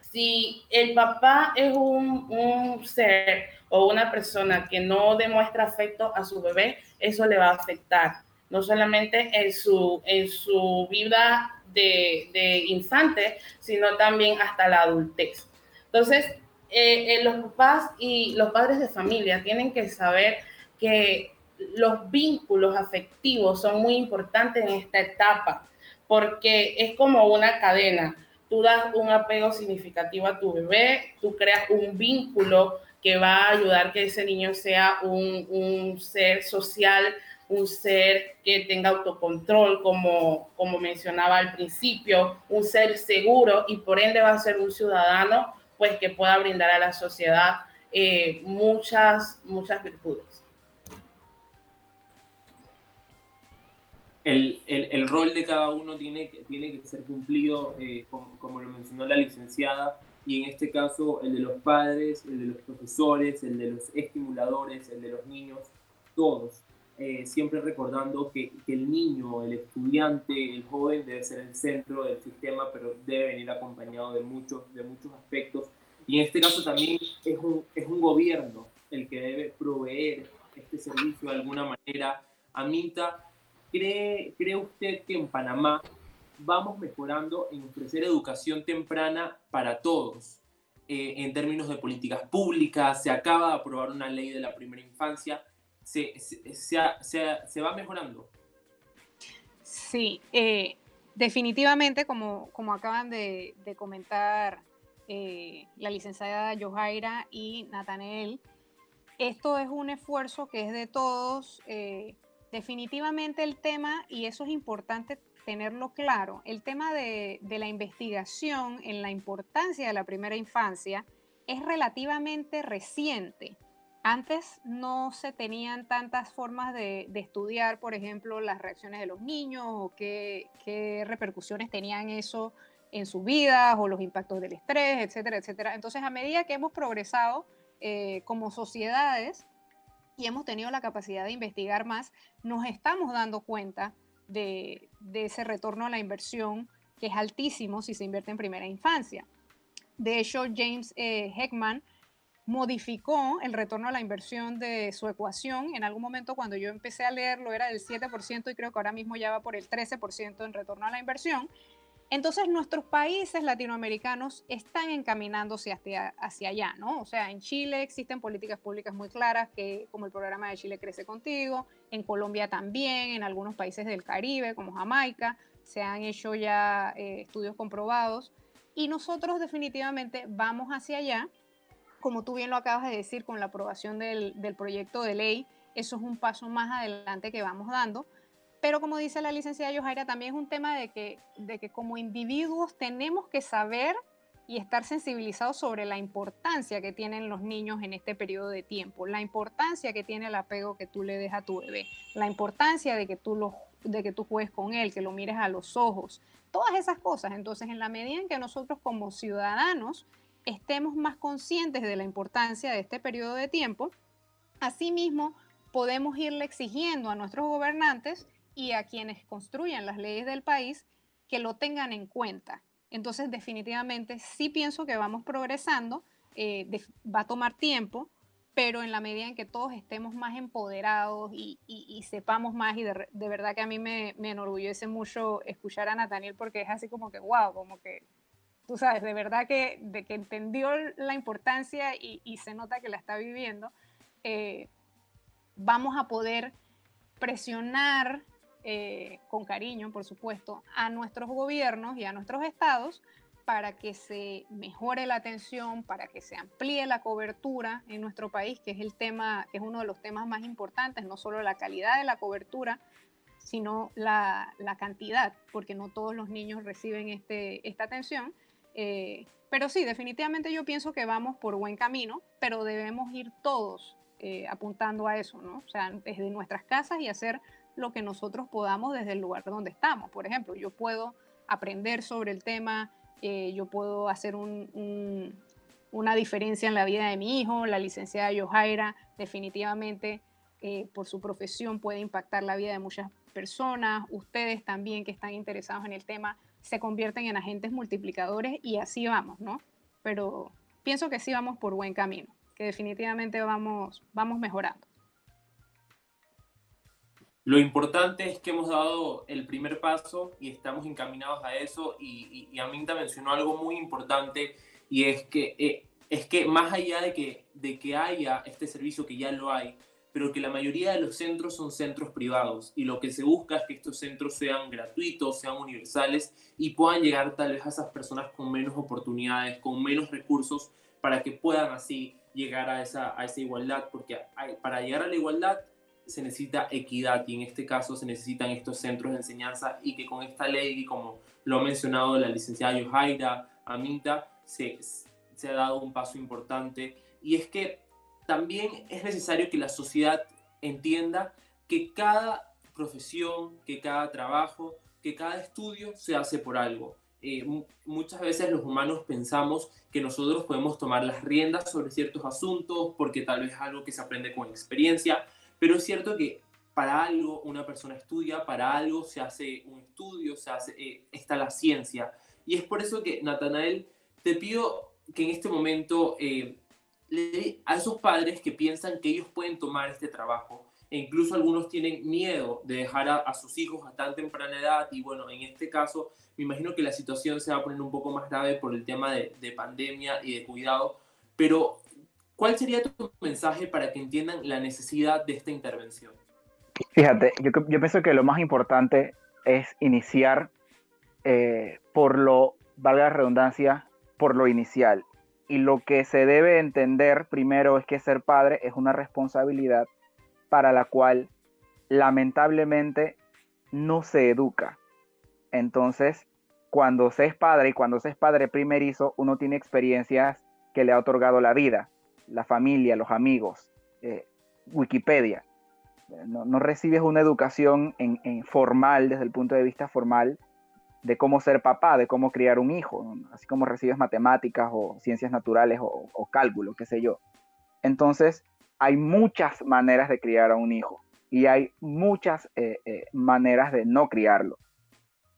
Si el papá es un, ser o una persona que no demuestra afecto a su bebé, eso le va a afectar, no solamente en su, en su vida de, de infante, sino también hasta la adultez. Entonces, eh, eh, los papás y los padres de familia tienen que saber que los vínculos afectivos son muy importantes en esta etapa, porque es como una cadena. Tú das un apego significativo a tu bebé, tú creas un vínculo que va a ayudar que ese niño sea un, un ser social, un ser que tenga autocontrol, como, como mencionaba al principio, un ser seguro y por ende va a ser un ciudadano pues que pueda brindar a la sociedad eh, muchas, muchas virtudes. El, el, el, rol de cada uno tiene, tiene que ser cumplido, eh, como, como, lo mencionó la licenciada, y en este caso el de los padres, el de los profesores, el de los estimuladores, el de los niños, todos. Eh, siempre recordando que, que, el niño, el estudiante, el joven debe ser el centro del sistema, pero debe venir acompañado de muchos, de muchos aspectos. Y en este caso también es un, es un gobierno el que debe proveer este servicio de alguna manera. Amita, ¿cree, ¿cree usted que en Panamá vamos mejorando en ofrecer educación temprana para todos? Eh, en términos de políticas públicas, se acaba de aprobar una ley de la primera infancia se, se, se, se va mejorando. Sí, eh, definitivamente, como, como acaban de, comentar eh, la licenciada Johaira y Natanel, esto es un esfuerzo que es de todos. Definitivamente el tema, y eso es importante tenerlo claro, el tema de, la investigación en la importancia de la primera infancia es relativamente reciente. Antes no se tenían tantas formas de, estudiar, por ejemplo, las reacciones de los niños o qué, repercusiones tenían eso en sus vidas o los impactos del estrés, etcétera, etcétera. Entonces, a medida que hemos progresado eh, como sociedades y hemos tenido la capacidad de investigar más, nos estamos dando cuenta de, ese retorno a la inversión que es altísimo si se invierte en primera infancia. De hecho, James eh, Heckman modificó el retorno a la inversión de su ecuación. En algún momento cuando yo empecé a leerlo era del 7% y creo que ahora mismo ya va por el 13% en retorno a la inversión. Entonces nuestros países latinoamericanos están encaminándose hacia, hacia allá, ¿no? O sea, en Chile existen políticas públicas muy claras, que, como el programa de Chile Crece Contigo, en Colombia también, en algunos países del Caribe, como Jamaica, se han hecho ya eh, estudios comprobados. Y nosotros definitivamente vamos hacia allá como tú bien lo acabas de decir, con la aprobación del, proyecto de ley, eso es un paso más adelante que vamos dando. Pero como dice la licenciada Yojaira, también es un tema de que, de que como individuos tenemos que saber y estar sensibilizados sobre la importancia que tienen los niños en este periodo de tiempo, la importancia que tiene el apego que tú le des a tu bebé, la importancia de que tú, lo, de que tú juegues con él, que lo mires a los ojos, todas esas cosas. Entonces, en la medida en que nosotros como ciudadanos estemos más conscientes de la importancia de este periodo de tiempo, asimismo podemos irle exigiendo a nuestros gobernantes y a quienes construyan las leyes del país que lo tengan en cuenta. Entonces, definitivamente sí pienso que vamos progresando, eh, va a tomar tiempo, pero en la medida en que todos estemos más empoderados y, sepamos más, y de, verdad que a mí me, me enorgullece mucho escuchar a Nathaniel porque es así como que, wow, como que tú sabes, de verdad que, de que entendió la importancia y, se nota que la está viviendo, eh, vamos a poder presionar eh, con cariño, por supuesto, a nuestros gobiernos y a nuestros estados para que se mejore la atención, para que se amplíe la cobertura en nuestro país, que es el tema, que es uno de los temas más importantes, no solo la calidad de la cobertura, sino la, la cantidad, porque no todos los niños reciben este, esta atención. Eh, pero sí, definitivamente yo pienso que vamos por buen camino, pero debemos ir todos eh, apuntando a eso, ¿no? O sea, desde nuestras casas y hacer lo que nosotros podamos desde el lugar donde estamos. Por ejemplo, yo puedo aprender sobre el tema, eh, yo puedo hacer una diferencia en la vida de mi hijo, la licenciada Yohaira definitivamente por su profesión puede impactar la vida de muchas personas, ustedes también que están interesados en el tema se convierten en agentes multiplicadores y así vamos, ¿no? Pero pienso que sí vamos por buen camino. que definitivamente vamos, vamos mejorando. Lo importante es que hemos dado el primer paso y estamos encaminados a eso y, y, Aminta mencionó algo muy importante y es que, eh, es que más allá de que, de que haya este servicio que ya lo hay, pero que la mayoría de los centros son centros privados y lo que se busca es que estos centros sean gratuitos, sean universales y puedan llegar tal vez a esas personas con menos oportunidades, con menos recursos, para que puedan así llegar a esa, a esa igualdad, porque para llegar a la igualdad se necesita equidad y en este caso se necesitan estos centros de enseñanza y que con esta ley, y como lo ha mencionado la licenciada Yohaira Aminta, se, se ha dado un paso importante y es que también es necesario que la sociedad entienda que cada profesión, que cada trabajo, que cada estudio se hace por algo. Eh, muchas veces los humanos pensamos que nosotros podemos tomar las riendas sobre ciertos asuntos porque tal vez es algo que se aprende con experiencia, pero es cierto que para algo una persona estudia, para algo se hace un estudio, se hace, eh, está la ciencia. Y es por eso que, Natanael, te pido que en este momento eh, a esos padres que piensan que ellos pueden tomar este trabajo. E incluso algunos tienen miedo de dejar a, sus hijos a tan temprana edad. Y bueno, en este caso me imagino que la situación se va a poner un poco más grave por el tema de, pandemia y de cuidado, pero ¿cuál sería tu mensaje para que entiendan la necesidad de esta intervención? Fíjate, yo, yo pienso que lo más importante es iniciar eh, por lo, valga la redundancia, por lo inicial y lo que se debe entender primero es que ser padre es una responsabilidad para la cual lamentablemente no se educa. Entonces, cuando se es padre y cuando se es padre primerizo, uno tiene experiencias que le ha otorgado la vida, la familia, los amigos, eh, Wikipedia. No, recibes una educación en formal, desde el punto de vista formal, de cómo ser papá, de cómo criar un hijo, así como recibes matemáticas o ciencias naturales o, cálculo, qué sé yo. Entonces, hay muchas maneras de criar a un hijo y hay muchas eh, eh, maneras de no criarlo.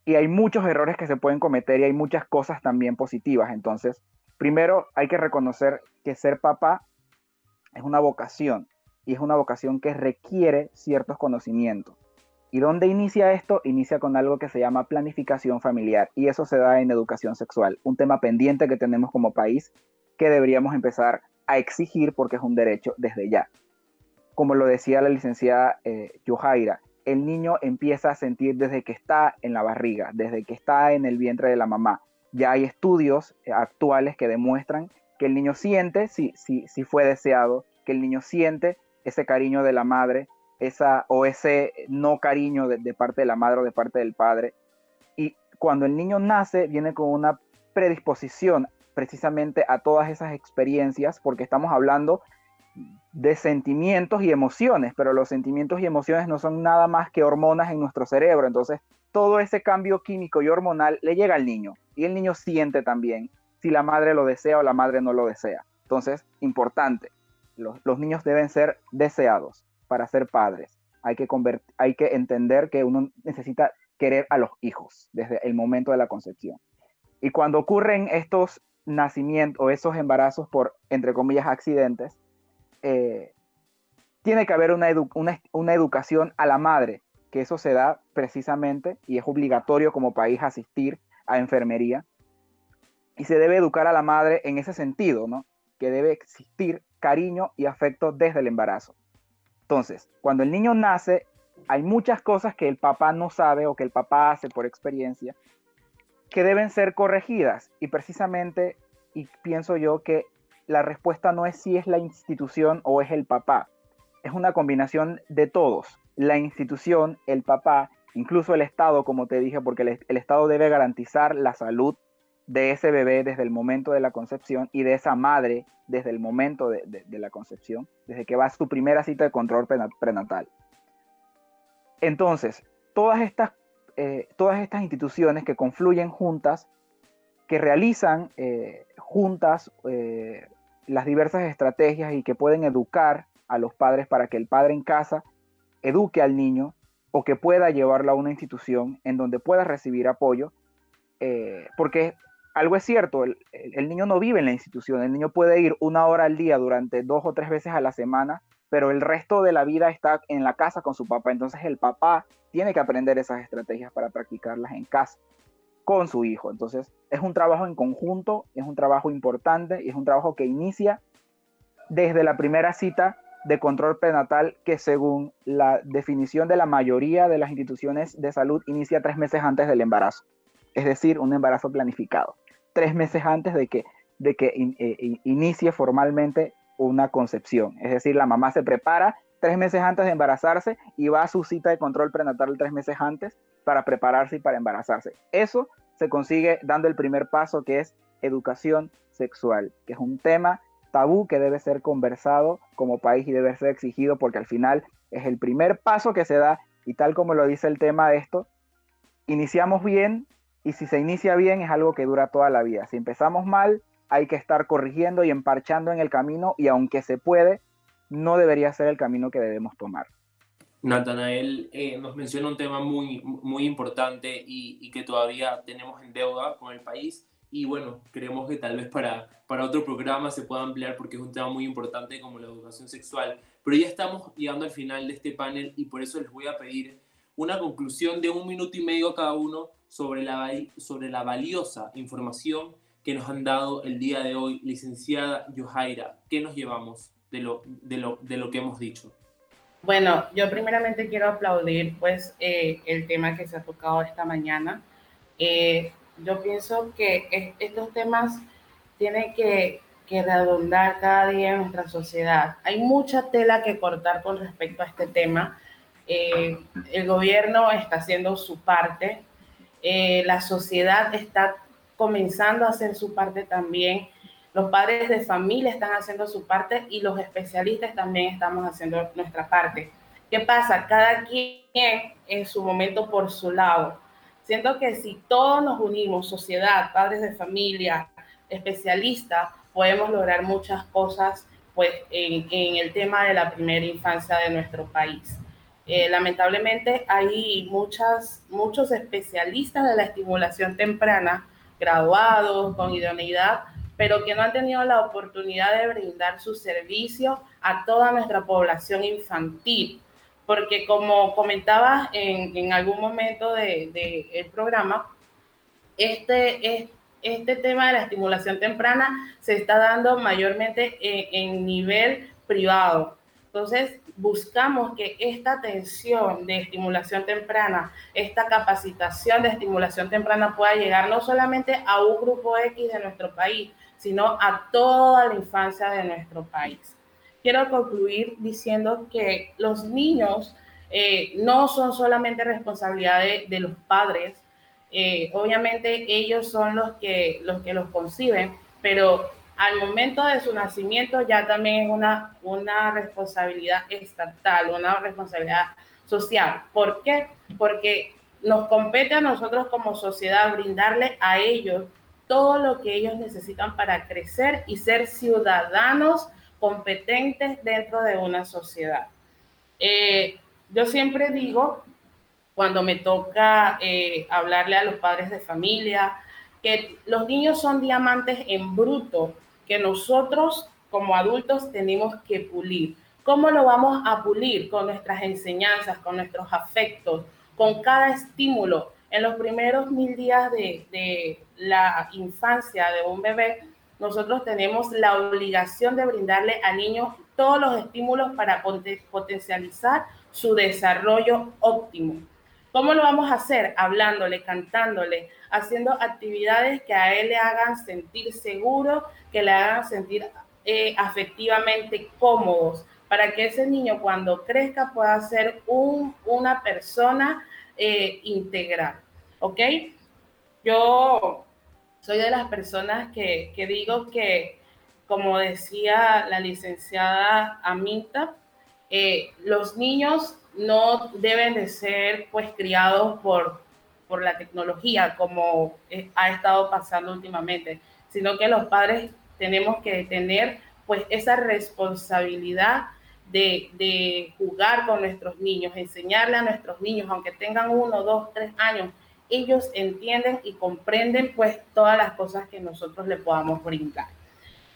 Y hay muchos errores que se pueden cometer y hay muchas cosas también positivas. Entonces, primero hay que reconocer que ser papá es una vocación y es una vocación que requiere ciertos conocimientos. ¿Y dónde inicia esto? Inicia con algo que se llama planificación familiar y eso se da en educación sexual, un tema pendiente que tenemos como país que deberíamos empezar a exigir porque es un derecho desde ya. Como lo decía la licenciada eh, el niño empieza a sentir desde que está en la barriga, desde que está en el vientre de la mamá. Ya hay estudios eh, actuales que demuestran que el niño siente si, si, si fue deseado, que el niño siente ese cariño de la madre, esa, o ese no cariño de, parte de la madre o de parte del padre. Y cuando el niño nace, viene con una predisposición precisamente a todas esas experiencias, porque estamos hablando de sentimientos y emociones, pero los sentimientos y emociones no son nada más que hormonas en nuestro cerebro. Entonces, todo ese cambio químico y hormonal le llega al niño y el niño siente también si la madre lo desea o la madre no lo desea. Entonces, importante, los niños deben ser deseados para ser padres. Hay que, hay que entender que uno necesita querer a los hijos desde el momento de la concepción. Y cuando ocurren estos nacimientos o esos embarazos por, entre comillas, accidentes, eh, tiene que haber una, una, educación a la madre, que eso se da precisamente y es obligatorio como país asistir a enfermería. Y se debe educar a la madre en ese sentido, ¿no? Que debe existir cariño y afecto desde el embarazo. Entonces, cuando el niño nace, hay muchas cosas que el papá no sabe o que el papá hace por experiencia que deben ser corregidas. Y precisamente, y pienso yo que la respuesta no es si es la institución o es el papá. Es una combinación de todos. La institución, el papá, incluso el Estado, como te dije, porque el, el Estado debe garantizar la salud de ese bebé desde el momento de la concepción y de esa madre desde el momento de, la concepción, desde que va a su primera cita de control prenatal. Entonces, todas estas, eh, todas estas instituciones que confluyen juntas, que realizan eh, juntas eh, las diversas estrategias y que pueden educar a los padres para que el padre en casa eduque al niño o que pueda llevarlo a una institución en donde pueda recibir apoyo, porque algo es cierto, el, niño no vive en la institución, el niño puede ir una hora al día durante dos o tres veces a la semana, pero el resto de la vida está en la casa con su papá, entonces el papá tiene que aprender esas estrategias para practicarlas en casa con su hijo. Entonces es un trabajo en conjunto, es un trabajo importante y es un trabajo que inicia desde la primera cita de control prenatal que según la definición de la mayoría de las instituciones de salud inicia tres meses antes del embarazo, es decir, un embarazo planificado tres meses antes de que, de que eh, inicie formalmente una concepción. Es decir, la mamá se prepara tres meses antes de embarazarse y va a su cita de control prenatal tres meses antes para prepararse y para embarazarse. Eso se consigue dando el primer paso que es educación sexual, que es un tema tabú que debe ser conversado como país y debe ser exigido porque al final es el primer paso que se da y tal como lo dice el tema de esto, iniciamos bien y si se inicia bien es algo que dura toda la vida. Si empezamos mal, hay que estar corrigiendo y emparchando en el camino y aunque se puede, no debería ser el camino que debemos tomar. Natanael eh, nos menciona un tema muy, muy importante y, que todavía tenemos en deuda con el país y bueno, creemos que tal vez para, para otro programa se pueda ampliar porque es un tema muy importante como la educación sexual. Pero ya estamos llegando al final de este panel y por eso les voy a pedir una conclusión de un minuto y medio a cada uno sobre la, sobre la valiosa información que nos han dado el día de hoy, licenciada Yohaira. ¿Qué nos llevamos de lo, de lo, de lo que hemos dicho? Bueno, yo primeramente quiero aplaudir pues eh, el tema que se ha tocado esta mañana. Eh, yo pienso que estos temas tienen que, que cada día en nuestra sociedad. Hay mucha tela que cortar con respecto a este tema. Eh, el gobierno está haciendo su parte, eh, la sociedad está comenzando a hacer su parte también, los padres de familia están haciendo su parte y los especialistas también estamos haciendo nuestra parte. ¿Qué pasa? Cada quien en su momento por su lado. Siento que si todos nos unimos, sociedad, padres de familia, especialistas, podemos lograr muchas cosas pues, en, el tema de la primera infancia de nuestro país. Eh, lamentablemente hay muchas, muchos especialistas de la estimulación temprana, graduados con idoneidad, pero que no han tenido la oportunidad de brindar su servicio a toda nuestra población infantil. Porque como comentaba en, en algún momento del de, el programa, este, este tema de la estimulación temprana se está dando mayormente en, en nivel privado. Entonces, buscamos que esta atención de estimulación temprana, esta capacitación de estimulación temprana pueda llegar no solamente a un grupo X de nuestro país, sino a toda la infancia de nuestro país. Quiero concluir diciendo que los niños eh, no son solamente responsabilidad de, los padres, eh, obviamente ellos son los que, los conciben, pero al momento de su nacimiento ya también es una, una responsabilidad estatal, una responsabilidad social. ¿Por qué? Porque nos compete a nosotros como sociedad brindarle a ellos todo lo que ellos necesitan para crecer y ser ciudadanos competentes dentro de una sociedad. Eh, yo siempre digo, cuando me toca eh, hablarle a los padres de familia, que los niños son diamantes en bruto que nosotros como adultos tenemos que pulir. ¿Cómo lo vamos a pulir? Con nuestras enseñanzas, con nuestros afectos, con cada estímulo. En los primeros mil días de, de la infancia de un bebé, nosotros tenemos la obligación de brindarle a niños todos los estímulos para potencializar su desarrollo óptimo. ¿Cómo lo vamos a hacer? Hablándole, cantándole, haciendo actividades que a él le hagan sentir seguro, que le hagan sentir eh, afectivamente cómodos, para que ese niño cuando crezca pueda ser un, una persona eh, integral. ¿Ok? Yo soy de las personas que, que digo que, como decía la licenciada Amita, eh, los niños no deben de ser pues criados por, por la tecnología como eh, ha estado pasando últimamente, sino que los padres tenemos que tener pues esa responsabilidad de, de, jugar con nuestros niños, enseñarle a nuestros niños, aunque tengan uno, dos, tres años, ellos entienden y comprenden pues todas las cosas que nosotros le podamos brindar.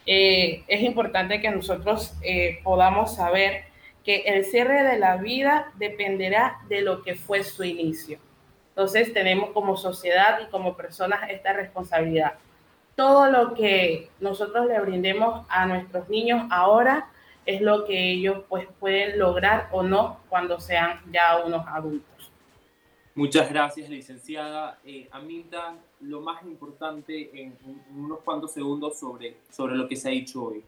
Eh, es importante que nosotros eh, podamos saber que el cierre de la vida dependerá de lo que fue su inicio. Entonces tenemos como sociedad y como personas esta responsabilidad. Todo lo que nosotros le brindemos a nuestros niños ahora es lo que ellos pues pueden lograr o no cuando sean ya unos adultos. Muchas gracias, licenciada. Eh, Aminta, lo más importante en, unos cuantos segundos sobre, sobre lo que se ha dicho hoy.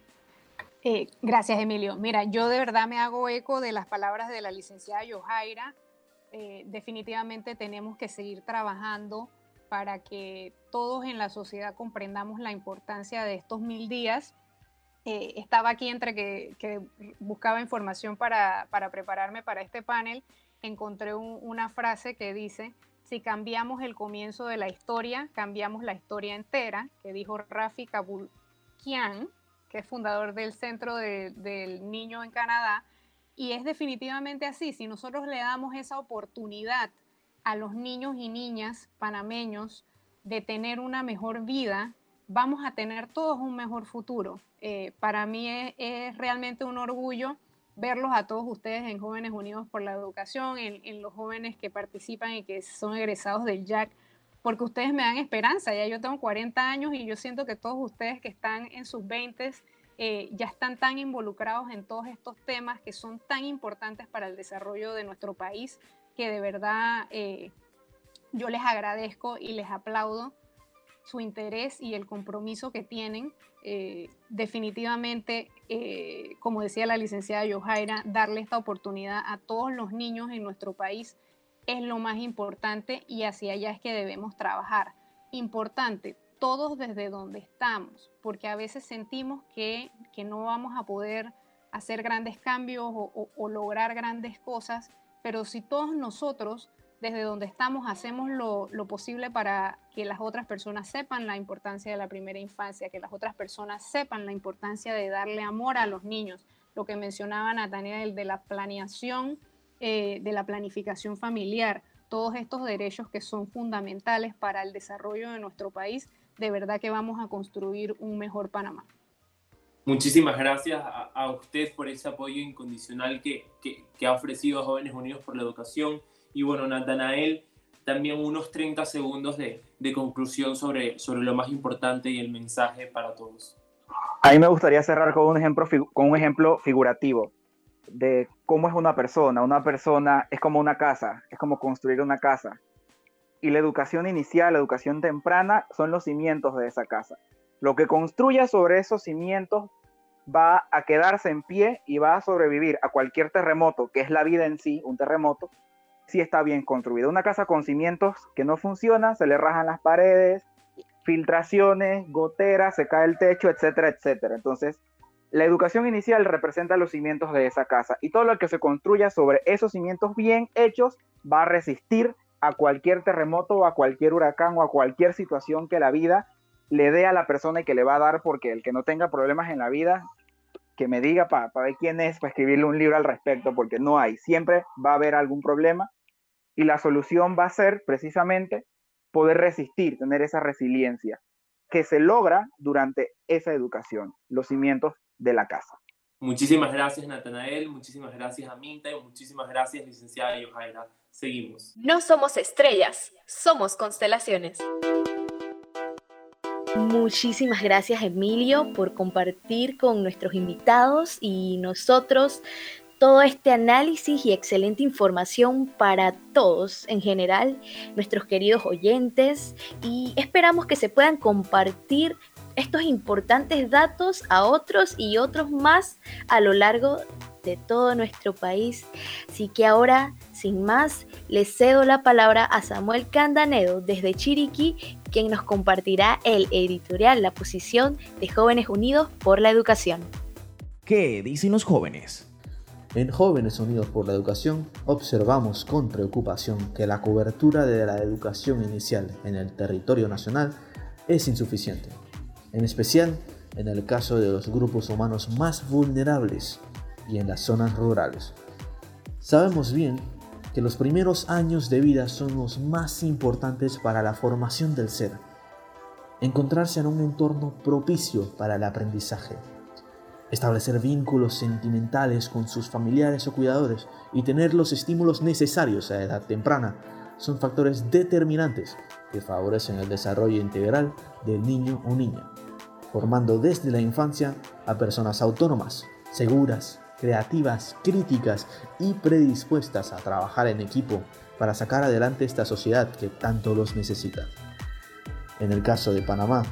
Eh, gracias, Emilio. Mira, yo de verdad me hago eco de las palabras de la licenciada Yohaira. Eh, definitivamente tenemos que seguir trabajando para que todos en la sociedad comprendamos la importancia de estos mil días. Eh, estaba aquí entre que, que buscaba información para, para, prepararme para este panel, encontré una frase que dice, si cambiamos el comienzo de la historia, cambiamos la historia entera, que dijo Rafi Kabulkian, que es fundador del Centro del Niño en Canadá. Y es definitivamente así, si nosotros le damos esa oportunidad a los niños y niñas panameños de tener una mejor vida, vamos a tener todos un mejor futuro. Eh, para mí es, realmente un orgullo verlos a todos ustedes en Jóvenes Unidos por la Educación, en, los jóvenes que participan y que son egresados del JAC, porque ustedes me dan esperanza. Ya yo tengo 40 años y yo siento que todos ustedes que están en sus 20 eh, ya están tan involucrados en todos estos temas que son tan importantes para el desarrollo de nuestro país que de verdad eh, yo les agradezco y les aplaudo su interés y el compromiso que tienen. Eh, definitivamente, como decía la licenciada Yohaira, darle esta oportunidad a todos los niños en nuestro país es lo más importante y hacia allá es que debemos trabajar. Importante, todos desde donde estamos, porque a veces sentimos que, no vamos a poder hacer grandes cambios o, lograr grandes cosas, pero si todos nosotros desde donde estamos hacemos lo, lo, posible para que las otras personas sepan la importancia de la primera infancia, que las otras personas sepan la importancia de darle amor a los niños, lo que mencionaba Nathaniel de la planeación eh, de la planificación familiar, todos estos derechos que son fundamentales para el desarrollo de nuestro país, de verdad que vamos a construir un mejor Panamá. Muchísimas gracias a, usted por ese apoyo incondicional que, que, ha ofrecido a Jóvenes Unidos por la Educación. Y bueno, Natanael, también unos 30 segundos de, de, conclusión sobre, sobre lo más importante y el mensaje para todos. A mí me gustaría cerrar con un ejemplo, con un ejemplo figurativo de cómo es una persona. Una persona es como una casa, es como construir una casa. Y la educación inicial, la educación temprana, son los cimientos de esa casa. Lo que construya sobre esos cimientos va a quedarse en pie y va a sobrevivir a cualquier terremoto, que es la vida en sí, un terremoto, si está bien construida. Una casa con cimientos que no funcionan, se le rajan las paredes, filtraciones, goteras, se cae el techo, etcétera, etcétera. Entonces, la educación inicial representa los cimientos de esa casa y todo lo que se construya sobre esos cimientos bien hechos va a resistir a cualquier terremoto a cualquier huracán o a cualquier situación que la vida le dé a la persona y que le va a dar, porque el que no tenga problemas en la vida, que me diga para ver quién es, para escribirle un libro al respecto, porque no hay, siempre va a haber algún problema y la solución va a ser precisamente poder resistir, tener esa resiliencia que se logra durante esa educación, los cimientos de la casa. Muchísimas gracias, Natanael. Muchísimas gracias, Aminta. Y muchísimas gracias, licenciada Yohaira. Seguimos. No somos estrellas, somos constelaciones. Muchísimas gracias Emilio por compartir con nuestros invitados y nosotros todo este análisis y excelente información para todos en general, nuestros queridos oyentes, y esperamos que se puedan compartir estos importantes datos a otros y otros más a lo largo de todo nuestro país. Así que ahora, sin más, les cedo la palabra a Samuel Candanedo desde Chiriquí, quien nos compartirá el editorial La posición de Jóvenes Unidos por la Educación. ¿Qué dicen los jóvenes? En Jóvenes Unidos por la Educación observamos con preocupación que la cobertura de la educación inicial en el territorio nacional es insuficiente en especial en el caso de los grupos humanos más vulnerables y en las zonas rurales. Sabemos bien que los primeros años de vida son los más importantes para la formación del ser. Encontrarse en un entorno propicio para el aprendizaje. Establecer vínculos sentimentales con sus familiares o cuidadores y tener los estímulos necesarios a edad temprana son factores determinantes que favorecen el desarrollo integral del niño o niña, formando desde la infancia a personas autónomas, seguras, creativas, críticas y predispuestas a trabajar en equipo para sacar adelante esta sociedad que tanto los necesita. En el caso de Panamá,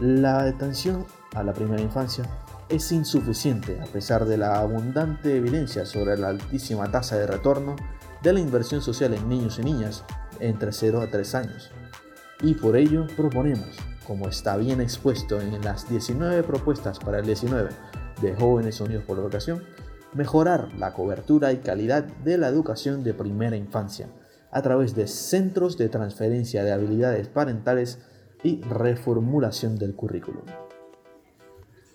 la atención a la primera infancia es insuficiente a pesar de la abundante evidencia sobre la altísima tasa de retorno de la inversión social en niños y niñas entre 0 a 3 años. Y por ello proponemos, como está bien expuesto en las 19 propuestas para el 19 de Jóvenes Unidos por la Educación, mejorar la cobertura y calidad de la educación de primera infancia a través de centros de transferencia de habilidades parentales y reformulación del currículum.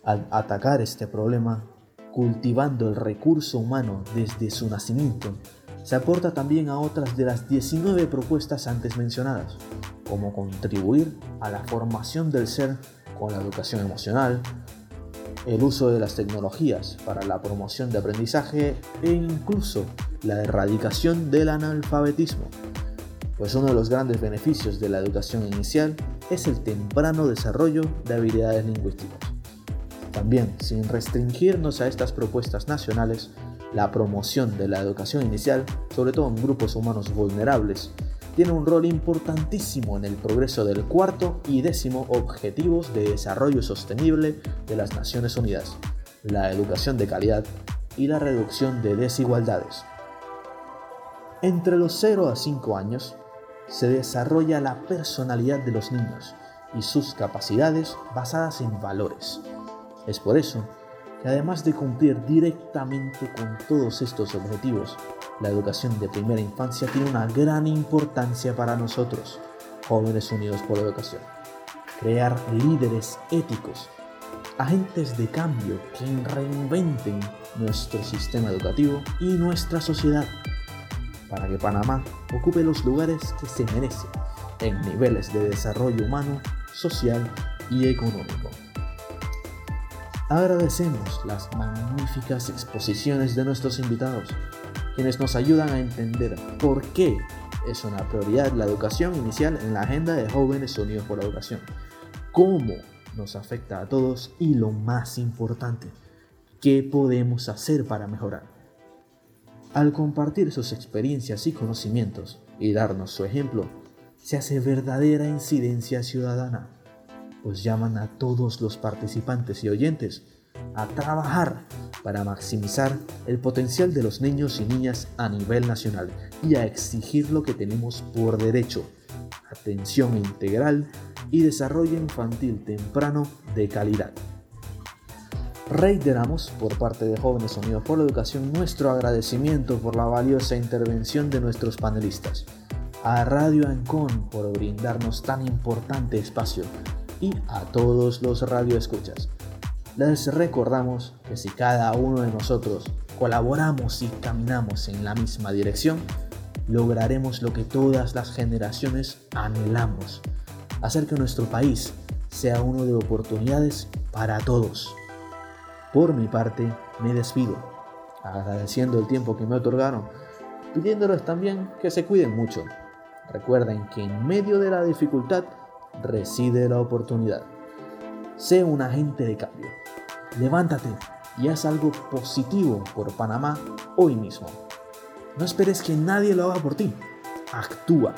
Al atacar este problema, cultivando el recurso humano desde su nacimiento, se aporta también a otras de las 19 propuestas antes mencionadas, como contribuir a la formación del ser con la educación emocional, el uso de las tecnologías para la promoción de aprendizaje e incluso la erradicación del analfabetismo, pues uno de los grandes beneficios de la educación inicial es el temprano desarrollo de habilidades lingüísticas. También, sin restringirnos a estas propuestas nacionales, la promoción de la educación inicial, sobre todo en grupos humanos vulnerables, tiene un rol importantísimo en el progreso del cuarto y décimo Objetivos de Desarrollo Sostenible de las Naciones Unidas, la educación de calidad y la reducción de desigualdades. Entre los 0 a 5 años se desarrolla la personalidad de los niños y sus capacidades basadas en valores. Es por eso además de cumplir directamente con todos estos objetivos, la educación de primera infancia tiene una gran importancia para nosotros, jóvenes unidos por la educación. Crear líderes éticos, agentes de cambio que reinventen nuestro sistema educativo y nuestra sociedad, para que Panamá ocupe los lugares que se merece en niveles de desarrollo humano, social y económico. Agradecemos las magníficas exposiciones de nuestros invitados, quienes nos ayudan a entender por qué es una prioridad la educación inicial en la agenda de Jóvenes Unidos por la Educación, cómo nos afecta a todos y lo más importante, qué podemos hacer para mejorar. Al compartir sus experiencias y conocimientos y darnos su ejemplo, se hace verdadera incidencia ciudadana pues llaman a todos los participantes y oyentes a trabajar para maximizar el potencial de los niños y niñas a nivel nacional y a exigir lo que tenemos por derecho, atención integral y desarrollo infantil temprano de calidad. Reiteramos por parte de Jóvenes Unidos por la Educación nuestro agradecimiento por la valiosa intervención de nuestros panelistas, a Radio Ancon por brindarnos tan importante espacio y a todos los radioescuchas. Les recordamos que si cada uno de nosotros colaboramos y caminamos en la misma dirección, lograremos lo que todas las generaciones anhelamos, hacer que nuestro país sea uno de oportunidades para todos. Por mi parte, me despido, agradeciendo el tiempo que me otorgaron, pidiéndoles también que se cuiden mucho. Recuerden que en medio de la dificultad reside la oportunidad. Sé un agente de cambio. Levántate y haz algo positivo por Panamá hoy mismo. No esperes que nadie lo haga por ti. Actúa.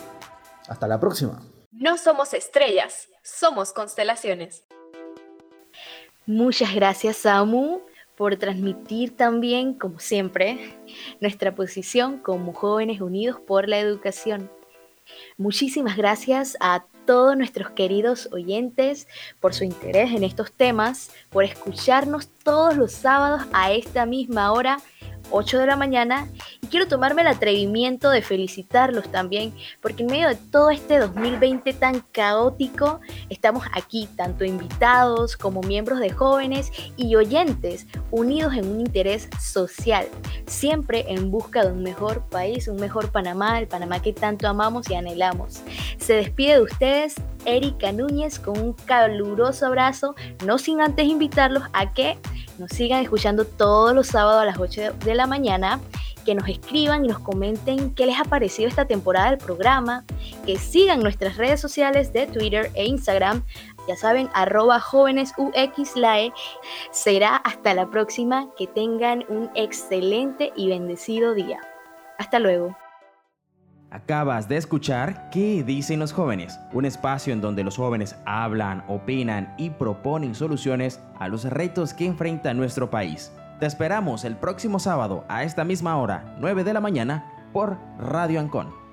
Hasta la próxima. No somos estrellas, somos constelaciones. Muchas gracias, Samu, por transmitir también, como siempre, nuestra posición como jóvenes unidos por la educación. Muchísimas gracias a todos nuestros queridos oyentes por su interés en estos temas, por escucharnos todos los sábados a esta misma hora, 8 de la mañana, y quiero tomarme el atrevimiento de felicitarlos también, porque en medio de todo este 2020 tan caótico, estamos aquí, tanto invitados como miembros de jóvenes y oyentes, unidos en un interés social, siempre en busca de un mejor país, un mejor Panamá, el Panamá que tanto amamos y anhelamos. Se despide de ustedes Erika Núñez con un caluroso abrazo, no sin antes invitarlos a que nos sigan escuchando todos los sábados a las 8 de la mañana que nos escriban y nos comenten qué les ha parecido esta temporada del programa, que sigan nuestras redes sociales de Twitter e Instagram, ya saben, arroba jóvenesuxlae. Será hasta la próxima, que tengan un excelente y bendecido día. Hasta luego. Acabas de escuchar ¿Qué dicen los jóvenes? Un espacio en donde los jóvenes hablan, opinan y proponen soluciones a los retos que enfrenta nuestro país. Te esperamos el próximo sábado a esta misma hora, 9 de la mañana, por Radio Ancon